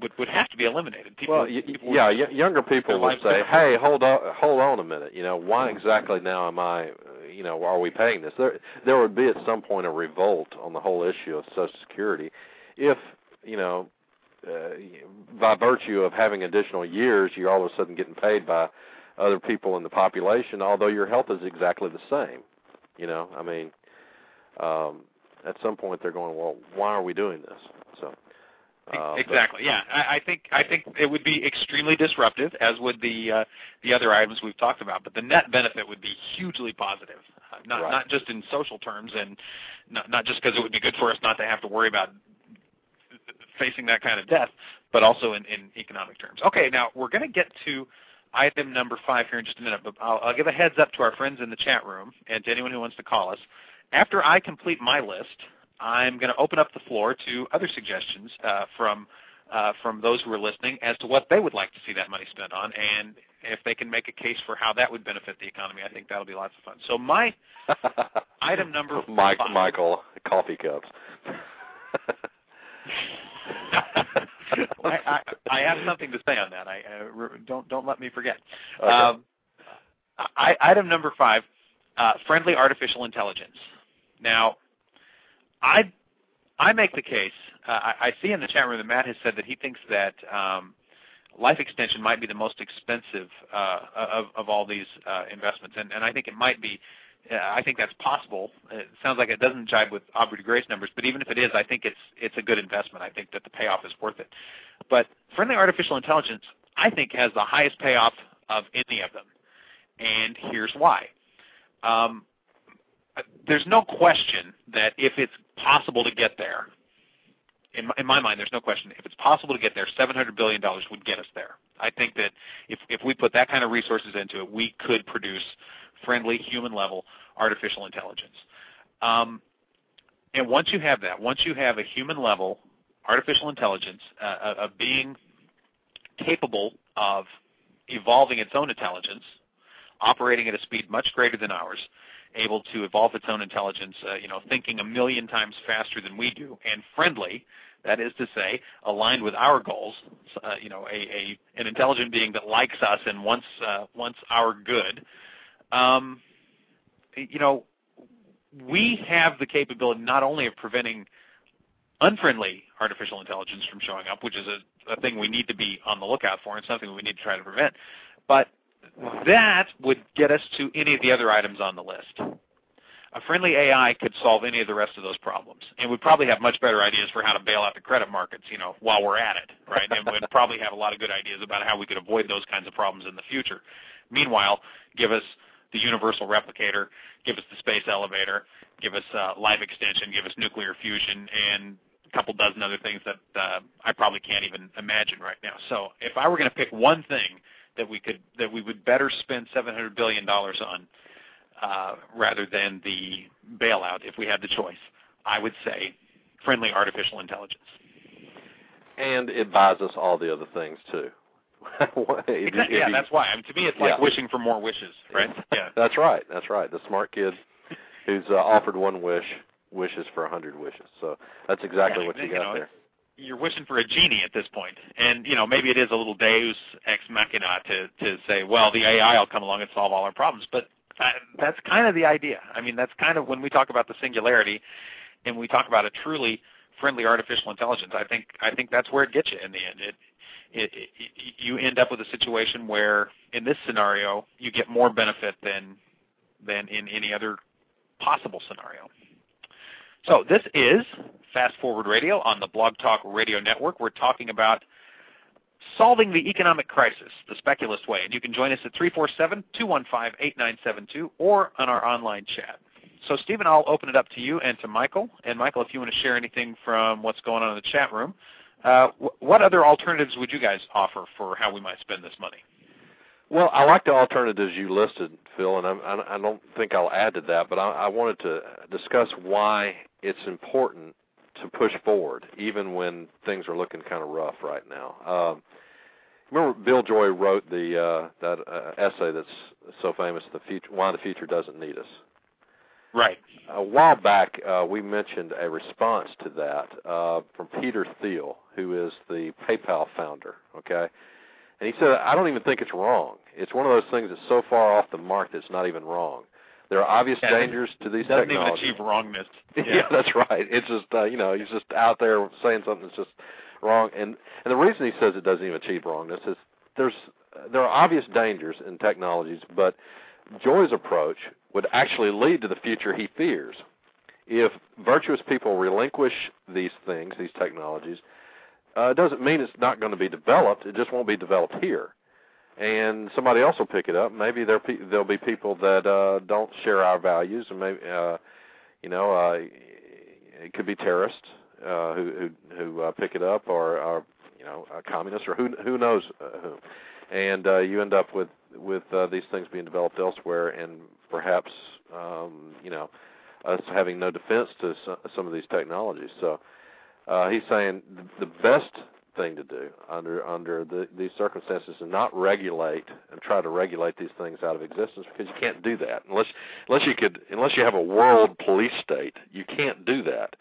would would have to be eliminated. People, well, y- people yeah, y- younger people will say, "Hey, hold on, hold on a minute. You know, why exactly now am I? You know, are we paying this?" There, there would be at some point a revolt on the whole issue of Social Security, if you know, uh, by virtue of having additional years, you're all of a sudden getting paid by other people in the population, although your health is exactly the same. You know, I mean, um, at some point they're going, well, why are we doing this? Uh, exactly. Yeah, I, I think I think it would be extremely disruptive, as would the uh, the other items we've talked about. But the net benefit would be hugely positive, uh, not right. not just in social terms, and not not just because it would be good for us not to have to worry about facing that kind of death, but also in, in economic terms. Okay, now we're going to get to item number five here in just a minute, but I'll, I'll give a heads up to our friends in the chat room and to anyone who wants to call us. After I complete my list, I'm going to open up the floor to other suggestions uh, from uh, from those who are listening as to what they would like to see that money spent on, and if they can make a case for how that would benefit the economy, I think that'll be lots of fun. So my [laughs] item number Mike, five. Michael, coffee cups. [laughs] I, I, I have something to say on that. I uh, don't don't let me forget. Okay. Um, I, item number five: uh, friendly artificial intelligence. Now, I I make the case. Uh, I, I see in the chat room that Matt has said that he thinks that um, life extension might be the most expensive uh, of, of all these uh, investments, and, and I think it might be. Uh, I think that's possible. It sounds like it doesn't jibe with Aubrey de Grey's numbers, but even if it is, I think it's it's a good investment. I think that the payoff is worth it. But friendly artificial intelligence, I think, has the highest payoff of any of them, and here's why. Um, there's no question that if it's possible to get there, in my, in my mind, there's no question. If it's possible to get there, $700 billion would get us there. I think that if, if we put that kind of resources into it, we could produce friendly, human-level artificial intelligence. Um, and once you have that, once you have a human-level artificial intelligence, uh, a being capable of evolving its own intelligence, operating at a speed much greater than ours, able to evolve its own intelligence, uh, you know, thinking a million times faster than we do, and friendly. That is to say, aligned with our goals. Uh, you know, a, a an intelligent being that likes us and wants uh, wants our good. Um, you know, we have the capability not only of preventing unfriendly artificial intelligence from showing up, which is a, a thing we need to be on the lookout for and something we need to try to prevent, but that would get us to any of the other items on the list. A friendly AI could solve any of the rest of those problems, and would probably have much better ideas for how to bail out the credit markets, you know, while we're at it, right? and would probably have a lot of good ideas about how we could avoid those kinds of problems in the future. Meanwhile, give us the universal replicator, give us the space elevator, give us uh, life extension, give us nuclear fusion, and a couple dozen other things that uh, I probably can't even imagine right now. So if I were going to pick one thing that we could that we would better spend 700 billion dollars on uh, rather than the bailout if we had the choice. I would say friendly artificial intelligence. And it buys us all the other things too. [laughs] exactly. Yeah, that's why. I mean, to me, it's like yeah. wishing for more wishes, right? [laughs] Yeah. that's right. That's right. The smart kid who's uh, offered one wish wishes for a hundred wishes. So that's exactly yeah, what you, you got know, there you're wishing for a genie at this point, and you know maybe it is a little Deus ex machina to to say, well, the AI will come along and solve all our problems, but uh, that's kind of the idea. I mean, that's kind of when we talk about the singularity, and we talk about a truly friendly artificial intelligence. I think I think that's where it gets you in the end. It, it, it, you end up with a situation where, in this scenario, you get more benefit than than in any other possible scenario. So this is Fast Forward Radio on the Blog Talk Radio Network. We're talking about solving the economic crisis the speculist way. And you can join us at 347-215-8972 or on our online chat. So Stephen, I'll open it up to you and to Michael. And Michael, if you want to share anything from what's going on in the chat room, uh, what other alternatives would you guys offer for how we might spend this money? Well, I like the alternatives you listed, Phil, and I, I don't think I'll add to that, but I, I wanted to discuss why it's important to push forward, even when things are looking kind of rough right now. Um, remember, Bill Joy wrote the uh, that uh, essay that's so famous, "The Future: Why the Future Doesn't Need Us." Right. A while back, uh, we mentioned a response to that uh, from Peter Thiel, who is the PayPal founder. Okay, and he said, I don't even think it's wrong. It's one of those things that's so far off the mark that it's not even wrong. There are obvious yeah, dangers to these technologies. doesn't even achieve wrongness. [laughs] Yeah. Yeah. that's right. It's just uh, you know he's just out there saying something that's just wrong, and and the reason he says it doesn't even achieve wrongness is there's there are obvious dangers in technologies, but Joy's approach would actually lead to the future he fears. If virtuous people relinquish these things, these technologies, uh, it doesn't mean it's not going to be developed. It just won't be developed here, and somebody else will pick it up. Maybe there pe- there'll be people that uh, don't share our values, and maybe uh, you know uh, it could be terrorists uh, who who who uh, pick it up, or, or you know uh, communists, or who who knows uh, who, and uh, you end up with with uh, these things being developed elsewhere, and perhaps um, you know us having no defense to some, of these technologies. So uh, he's saying the best thing to do under under the, these circumstances is not regulate and try to regulate these things out of existence because you can't do that. Unless unless you could unless you have a world police state you can't do that.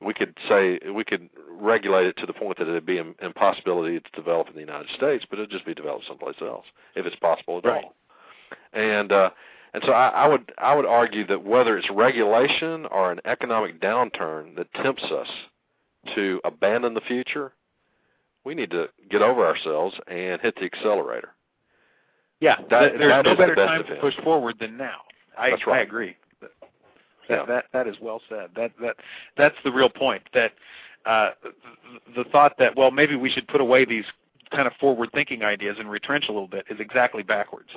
We could say we could regulate it to the point that it'd be an impossibility to develop in the United States but it'd just be developed someplace else if it's possible at Right. all. And uh and so I, I would I would argue that whether it's regulation or an economic downturn that tempts us to abandon the future, we need to get over ourselves and hit the accelerator. Yeah, That- there's that no is the better time to push forward than now. I, That's right. I agree. That, Yeah. that that is well said. That that that's the real point. That uh, the, the thought that well maybe we should put away these kind of forward-thinking ideas and retrench a little bit is exactly backwards.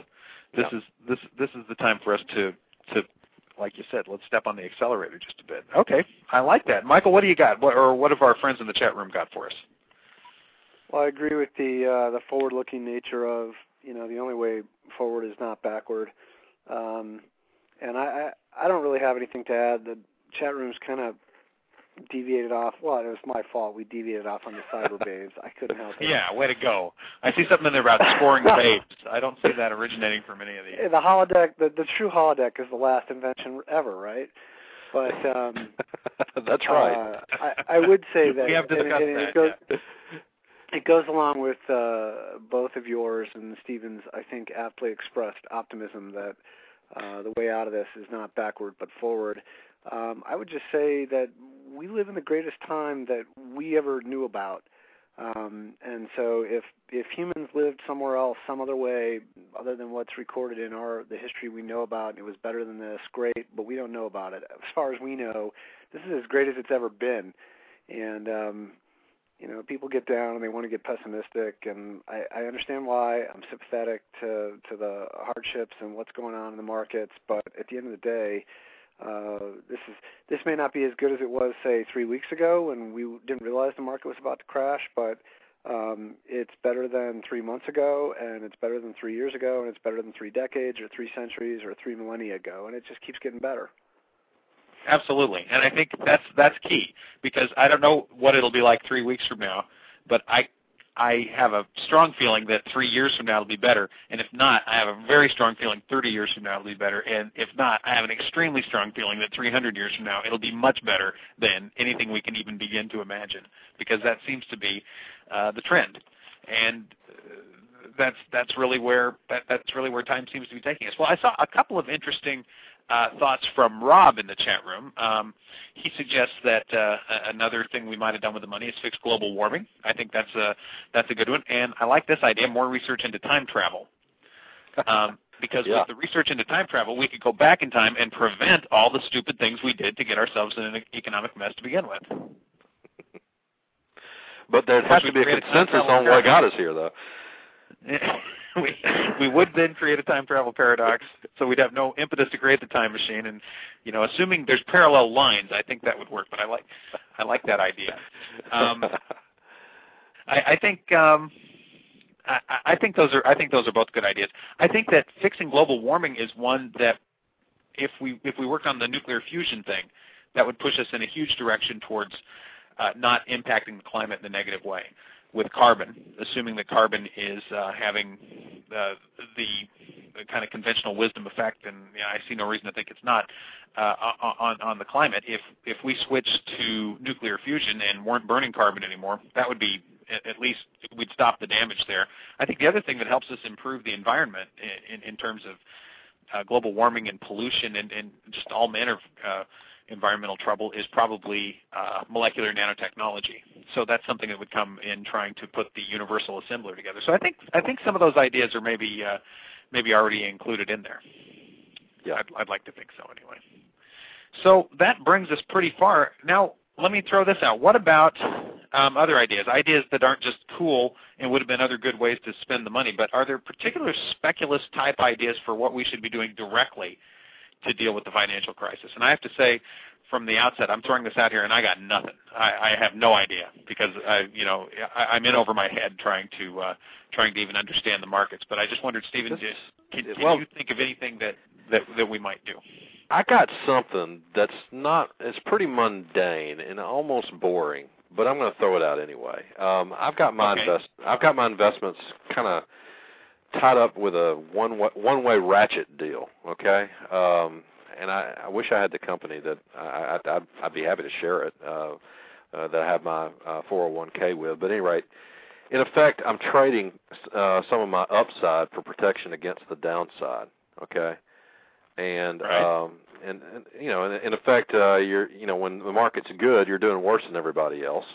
This Yeah. is this this is the time for us to to like you said, let's step on the accelerator just a bit. Okay, I like that. Michael, what do you got? What, or what have our friends in the chat room got for us? Well, I agree with the uh, the forward-looking nature of you know the only way forward is not backward, um, and I, I I don't really have anything to add. The chat room's kind of deviated off. Well, it was my fault. We deviated off on the cyber [laughs] babes. I couldn't help it. Yeah, way to go. I see something in there about scoring [laughs] babes. I don't see that originating from any of these. The holodeck, the the true holodeck is the last invention ever, right? But um, [laughs] That's right. Uh, I, I would say that We have and- discussed and that, It goes, it goes along with uh, both of yours and Stephen's, I think, aptly expressed optimism that uh, the way out of this is not backward but forward. Um, I would just say that we live in the greatest time that we ever knew about. Um, and so, if if humans lived somewhere else, some other way, other than what's recorded in our the history we know about, and it was better than this, great. But we don't know about it. As far as we know, this is as great as it's ever been. And um, you know, people get down and they want to get pessimistic, and I, I understand why. I'm sympathetic to to the hardships and what's going on in the markets, but at the end of the day, uh, this is this may not be as good as it was, say, three weeks ago when we didn't realize the market was about to crash, but um, it's better than three months ago, and it's better than three years ago, and it's better than three decades or three centuries or three millennia ago, and it just keeps getting better. Absolutely, and I think that's that's key because I don't know what it'll be like three weeks from now, but I I have a strong feeling that three years from now it'll be better, and if not, I have a very strong feeling 30 years from now it'll be better, and if not, I have an extremely strong feeling that 300 years from now it'll be much better than anything we can even begin to imagine, because that seems to be uh, the trend, and uh, that's that's really where that, that's really where time seems to be taking us. Well, I saw a couple of interesting uh, thoughts from Rob in the chat room. Um, he suggests that uh, another thing we might have done with the money is fix global warming. I think that's a that's a good one, and I like this idea: more research into time travel. Um, [laughs] because Yeah. with the research into time travel, we could go back in time and prevent all the stupid things we did to get ourselves in an economic mess to begin with. But there has to be a create a time consensus on what got us here, though. [laughs] [laughs] we we would then create a time travel paradox, so we'd have no impetus to create the time machine. And you know, assuming there's parallel lines, I think that would work. But I like I like that idea. Um, [laughs] I, I think um, I, I think those are I think those are both good ideas. I think that fixing global warming is one that if we if we worked on the nuclear fusion thing, that would push us in a huge direction towards uh, not impacting the climate in a negative way. With carbon, assuming that carbon is uh, having uh, the, kind of conventional wisdom effect, and you know, I see no reason to think it's not uh, on on the climate. If if we switched to nuclear fusion and weren't burning carbon anymore, that would be at least we'd stop the damage there. I think the other thing that helps us improve the environment in, in terms of uh, global warming and pollution and, and just all manner of uh, environmental trouble is probably uh, molecular nanotechnology. So that's something that would come in trying to put the universal assembler together. So I think I think some of those ideas are maybe uh, maybe already included in there. Yeah, I'd, I'd like to think so anyway. So that brings us pretty far. Now let me throw this out. What about um, other ideas, ideas that aren't just cool and would have been other good ways to spend the money, but are there particular speculist type ideas for what we should be doing directly to deal with the financial crisis? And I have to say, from the outset, I'm throwing this out here, and I got nothing. I, I have no idea because I, you know, I, I'm in over my head trying to uh, trying to even understand the markets. But I just wondered, Stephen, just, can, can well, you think of anything that, that that we might do? I got something that's not. It's pretty mundane and almost boring, but I'm going to throw it out anyway. Um, I've got my okay. invest. I've got my investments kind of tied up with a one way, one way ratchet deal. Okay, um, and I, I wish I had the company that I, I'd, I'd be happy to share it. Uh, uh, that I have my uh, 401k with. But at any rate, in effect, I'm trading uh, some of my upside for protection against the downside. Okay, and right. um, and, and you know, in, in effect, uh, you're you know when the market's good, you're doing worse than everybody else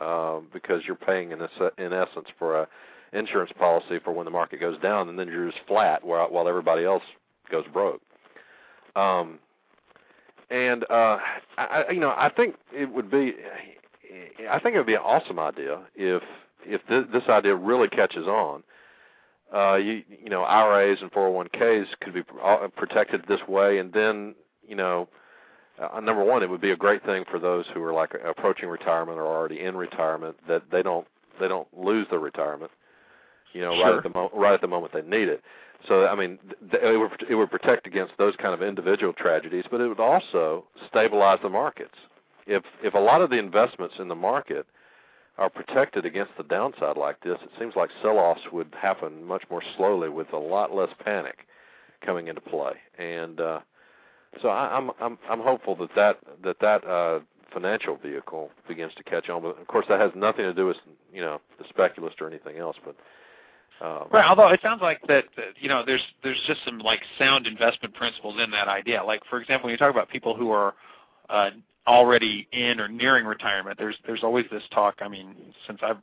uh, because you're paying in, a, in essence for a insurance policy for when the market goes down, and then you're just flat while while everybody else goes broke. Um, and uh, I, you know, I think it would be, I think it would be an awesome idea if if this, this idea really catches on uh, you you know IRAs and 401ks could be protected this way, and then you know, uh, number one, it would be a great thing for those who are like approaching retirement or already in retirement that they don't they don't lose their retirement, you know, sure. right at the mo- right at the moment they need it. So I mean, th- it would it would protect against those kind of individual tragedies, but it would also stabilize the markets. If if a lot of the investments in the market are protected against the downside like this, it seems like sell-offs would happen much more slowly with a lot less panic coming into play. And uh, so I, I'm I'm I'm hopeful that that that that uh, financial vehicle begins to catch on. But of course, that has nothing to do with you know the speculist or anything else. But um, right, although it sounds like that, that you know there's there's just some like sound investment principles in that idea. Like for example, when you talk about people who are uh, already in or nearing retirement. There's there's always this talk. I mean, since I've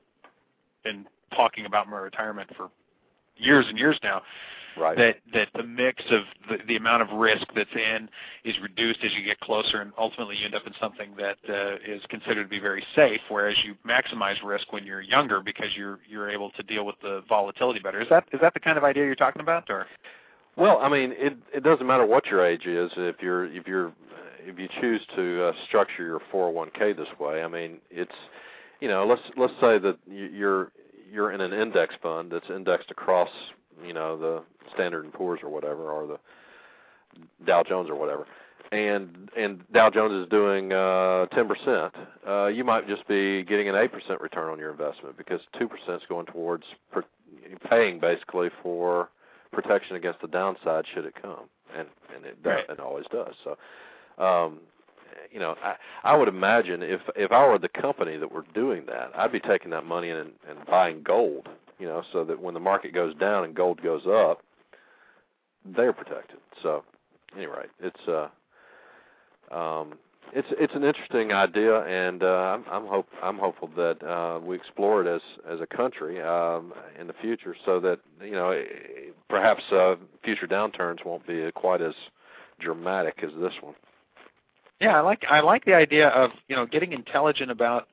been talking about my retirement for years and years now, right. that that the mix of the, the amount of risk that's in is reduced as you get closer, and ultimately you end up in something that uh, is considered to be very safe. Whereas you maximize risk when you're younger because you're you're able to deal with the volatility better. Is that is that the kind of idea you're talking about, or? Well, I mean, it it doesn't matter what your age is. If you're if you're if you choose to uh, structure your 401k this way, I mean, it's you know, let's let's say that you're you're in an index fund that's indexed across, you know, the Standard and Poor's or whatever, or the Dow Jones or whatever, and and Dow Jones is doing uh, 10%. Uh, you might just be getting an 8% return on your investment because 2% is going towards per, paying basically for protection against the downside should it come, and and it does, right. it always does. So um, you know, I, I would imagine if if I were the company that were doing that, I'd be taking that money and and buying gold, you know, so that when the market goes down and gold goes up, they're protected. So, anyway, it's uh, um, it's it's an interesting idea, and uh, I'm I'm hope I'm hopeful that uh, we explore it as as a country um, in the future, so that you know perhaps uh, future downturns won't be quite as dramatic as this one. Yeah, I like I like the idea of you know getting intelligent about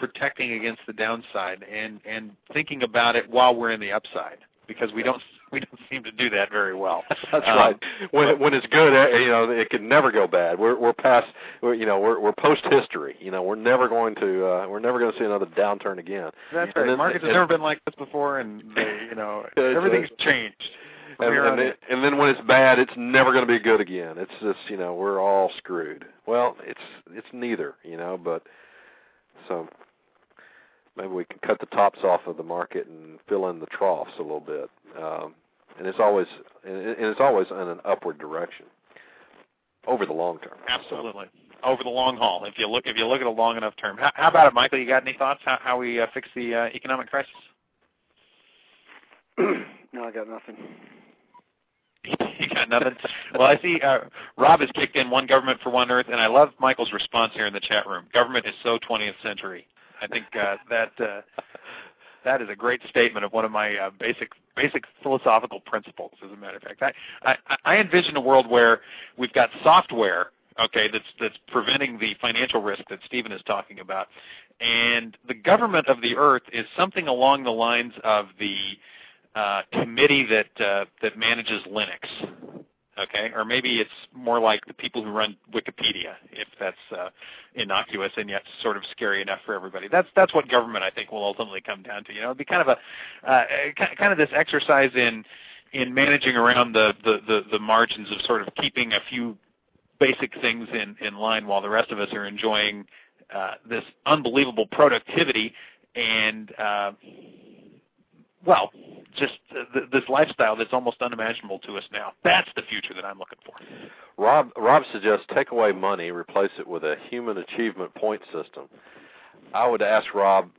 protecting against the downside and and thinking about it while we're in the upside because we don't [laughs] we don't seem to do that very well. [laughs] That's Um, right. When when it's good, eh, you know, it can never go bad. We're we're past, we're, you know, we're we're post history. You know, we're never going to uh, we're never going to see another downturn again. That's right. then- Markets have never been like this before, and they, you know [laughs] everything's changed. And, and, in. and then when it's bad, it's never going to be good again. It's just you know we're all screwed. Well, it's it's neither, you know, but so maybe we can cut the tops off of the market and fill in the troughs a little bit. Um, and it's always and and it's always in an upward direction over the long term. So, Absolutely. Over the long haul, if you look if you look at a long enough term. How, how about it, Michael? You got any thoughts how, how we uh, fix the uh, economic crisis? [clears throat] no, I got nothing. [laughs] you got nothing. Well, I see uh, Rob has kicked in one government for one earth, and I love Michael's response here in the chat room. Government is so 20th century. I think uh, that uh, that is a great statement of one of my uh, basic basic philosophical principles. As a matter of fact, I, I I envision a world where we've got software, okay, that's that's preventing the financial risk that Stephen is talking about, and the government of the earth is something along the lines of the uh, committee that uh, that manages Linux. Okay, or maybe it's more like the people who run Wikipedia, if that's uh, innocuous and yet sort of scary enough for everybody. That's that's what government I think will ultimately come down to. You know, it'd be kind of a uh, kind of this exercise in in managing around the, the, the, the margins of sort of keeping a few basic things in, in line while the rest of us are enjoying uh, this unbelievable productivity and uh, well, just uh, th- this lifestyle that's almost unimaginable to us now. That's the future that I'm looking for. Rob Rob suggests take away money, replace it with a human achievement point system. I would ask Rob,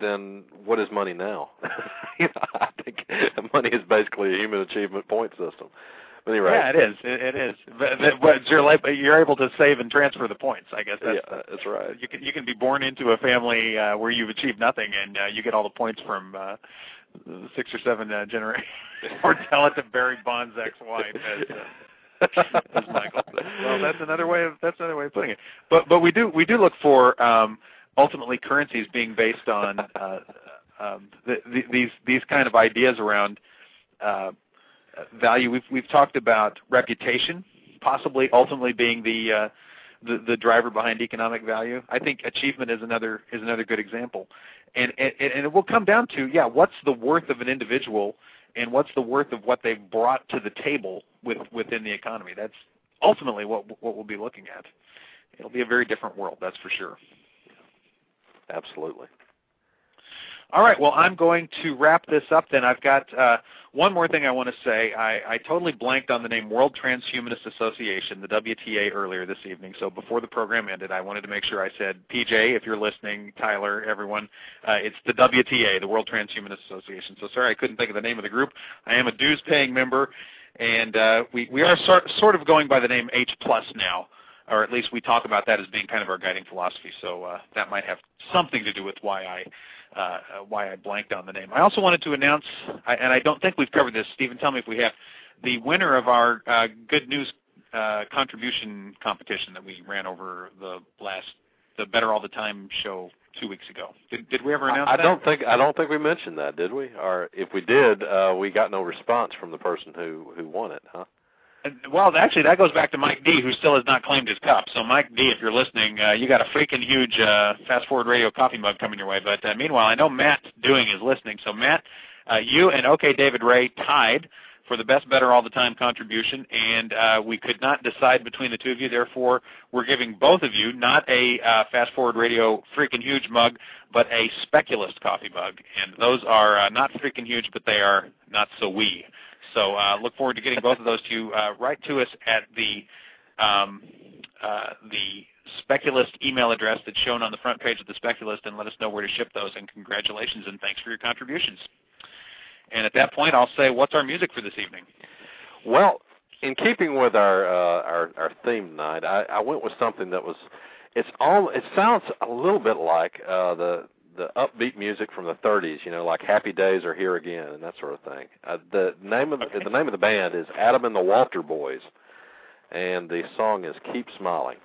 then what is money now? [laughs] I think [laughs] money is basically a human achievement point system. But anyway, Yeah, it is. It, it is. But, but, but you're like you're able to save and transfer the points. I guess that's yeah, that's right. you can you can be born into a family uh, where you've achieved nothing and uh, you get all the points from uh, six or seven uh, generations. [laughs] or tell it to Barry Bonds' ex-wife as, uh, [laughs] as Michael. Well, that's another way of that's another way of putting it. But but we do we do look for um, ultimately currencies being based on uh, um, the, the, these these kind of ideas around uh, value. We've we've talked about reputation, possibly ultimately being the uh, the, the driver behind economic value. I think achievement is another is another good example, and and, and it will come down to yeah, what's the worth of an individual, and what's the worth of what they've brought to the table with within the economy. That's ultimately what what we'll be looking at. It'll be a very different world, that's for sure. Absolutely. All right. Well, I'm going to wrap this up then. I've got uh, one more thing I want to say. I, I totally blanked on the name World Transhumanist Association, the WTA, earlier this evening. So before the program ended, I wanted to make sure I said, PJ, if you're listening, Tyler, everyone, uh, it's the WTA, the World Transhumanist Association. So sorry I couldn't think of the name of the group. I am a dues-paying member, and uh, we, we are sort, sort of going by the name H Plus now or at least we talk about that as being kind of our guiding philosophy. So uh, that might have something to do with why I uh, uh, why I blanked on the name. I also wanted to announce, I, and I don't think we've covered this. Stephen, tell me if we have. The winner of our uh, Good News uh, contribution competition that we ran over the last, the Better All the Time show two weeks ago. Did, did we ever announce I, I that? don't think I don't think we mentioned that, did we? Or if we did, uh, we got no response from the person who who won it, huh? Well, actually, that goes back to Mike D, who still has not claimed his cup. So, Mike D, if you're listening, uh, you got a freaking huge uh, Fast Forward Radio coffee mug coming your way. But uh, meanwhile, I know Matt's Doing is listening. So, Matt, uh, you and OK David Ray tied for the best, better all the time contribution, and uh, we could not decide between the two of you. Therefore, we're giving both of you not a uh, Fast Forward Radio freaking huge mug, but a Speculist coffee mug. And those are uh, not freaking huge, but they are not so wee. So uh, look forward to getting both of those to you. Uh, write to us at the um, uh, the Speculist email address that's shown on the front page of the Speculist, and let us know where to ship those. And congratulations and thanks for your contributions. And at that point, I'll say, what's our music for this evening? Well, in keeping with our uh, our, our theme tonight, I, I went with something that was it's all it sounds a little bit like uh, the the upbeat music from the 30s, you know, like Happy Days are Here Again and that sort of thing. Uh, the name of Okay. the name of the band is Adam and the Walter Boys, and the song is Keep Smiling.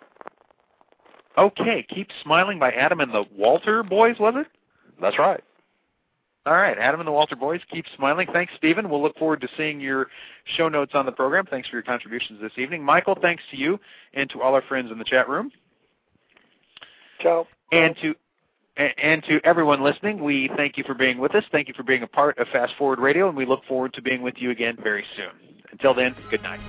Okay, Keep Smiling by Adam and the Walter Boys, was it? That's right. All right, Adam and the Walter boys, keep smiling. Thanks, Stephen. We'll look forward to seeing your show notes on the program. Thanks for your contributions this evening. Michael, thanks to you and to all our friends in the chat room. Ciao. And to and to everyone listening, we thank you for being with us. Thank you for being a part of Fast Forward Radio, and we look forward to being with you again very soon. Until then, good night.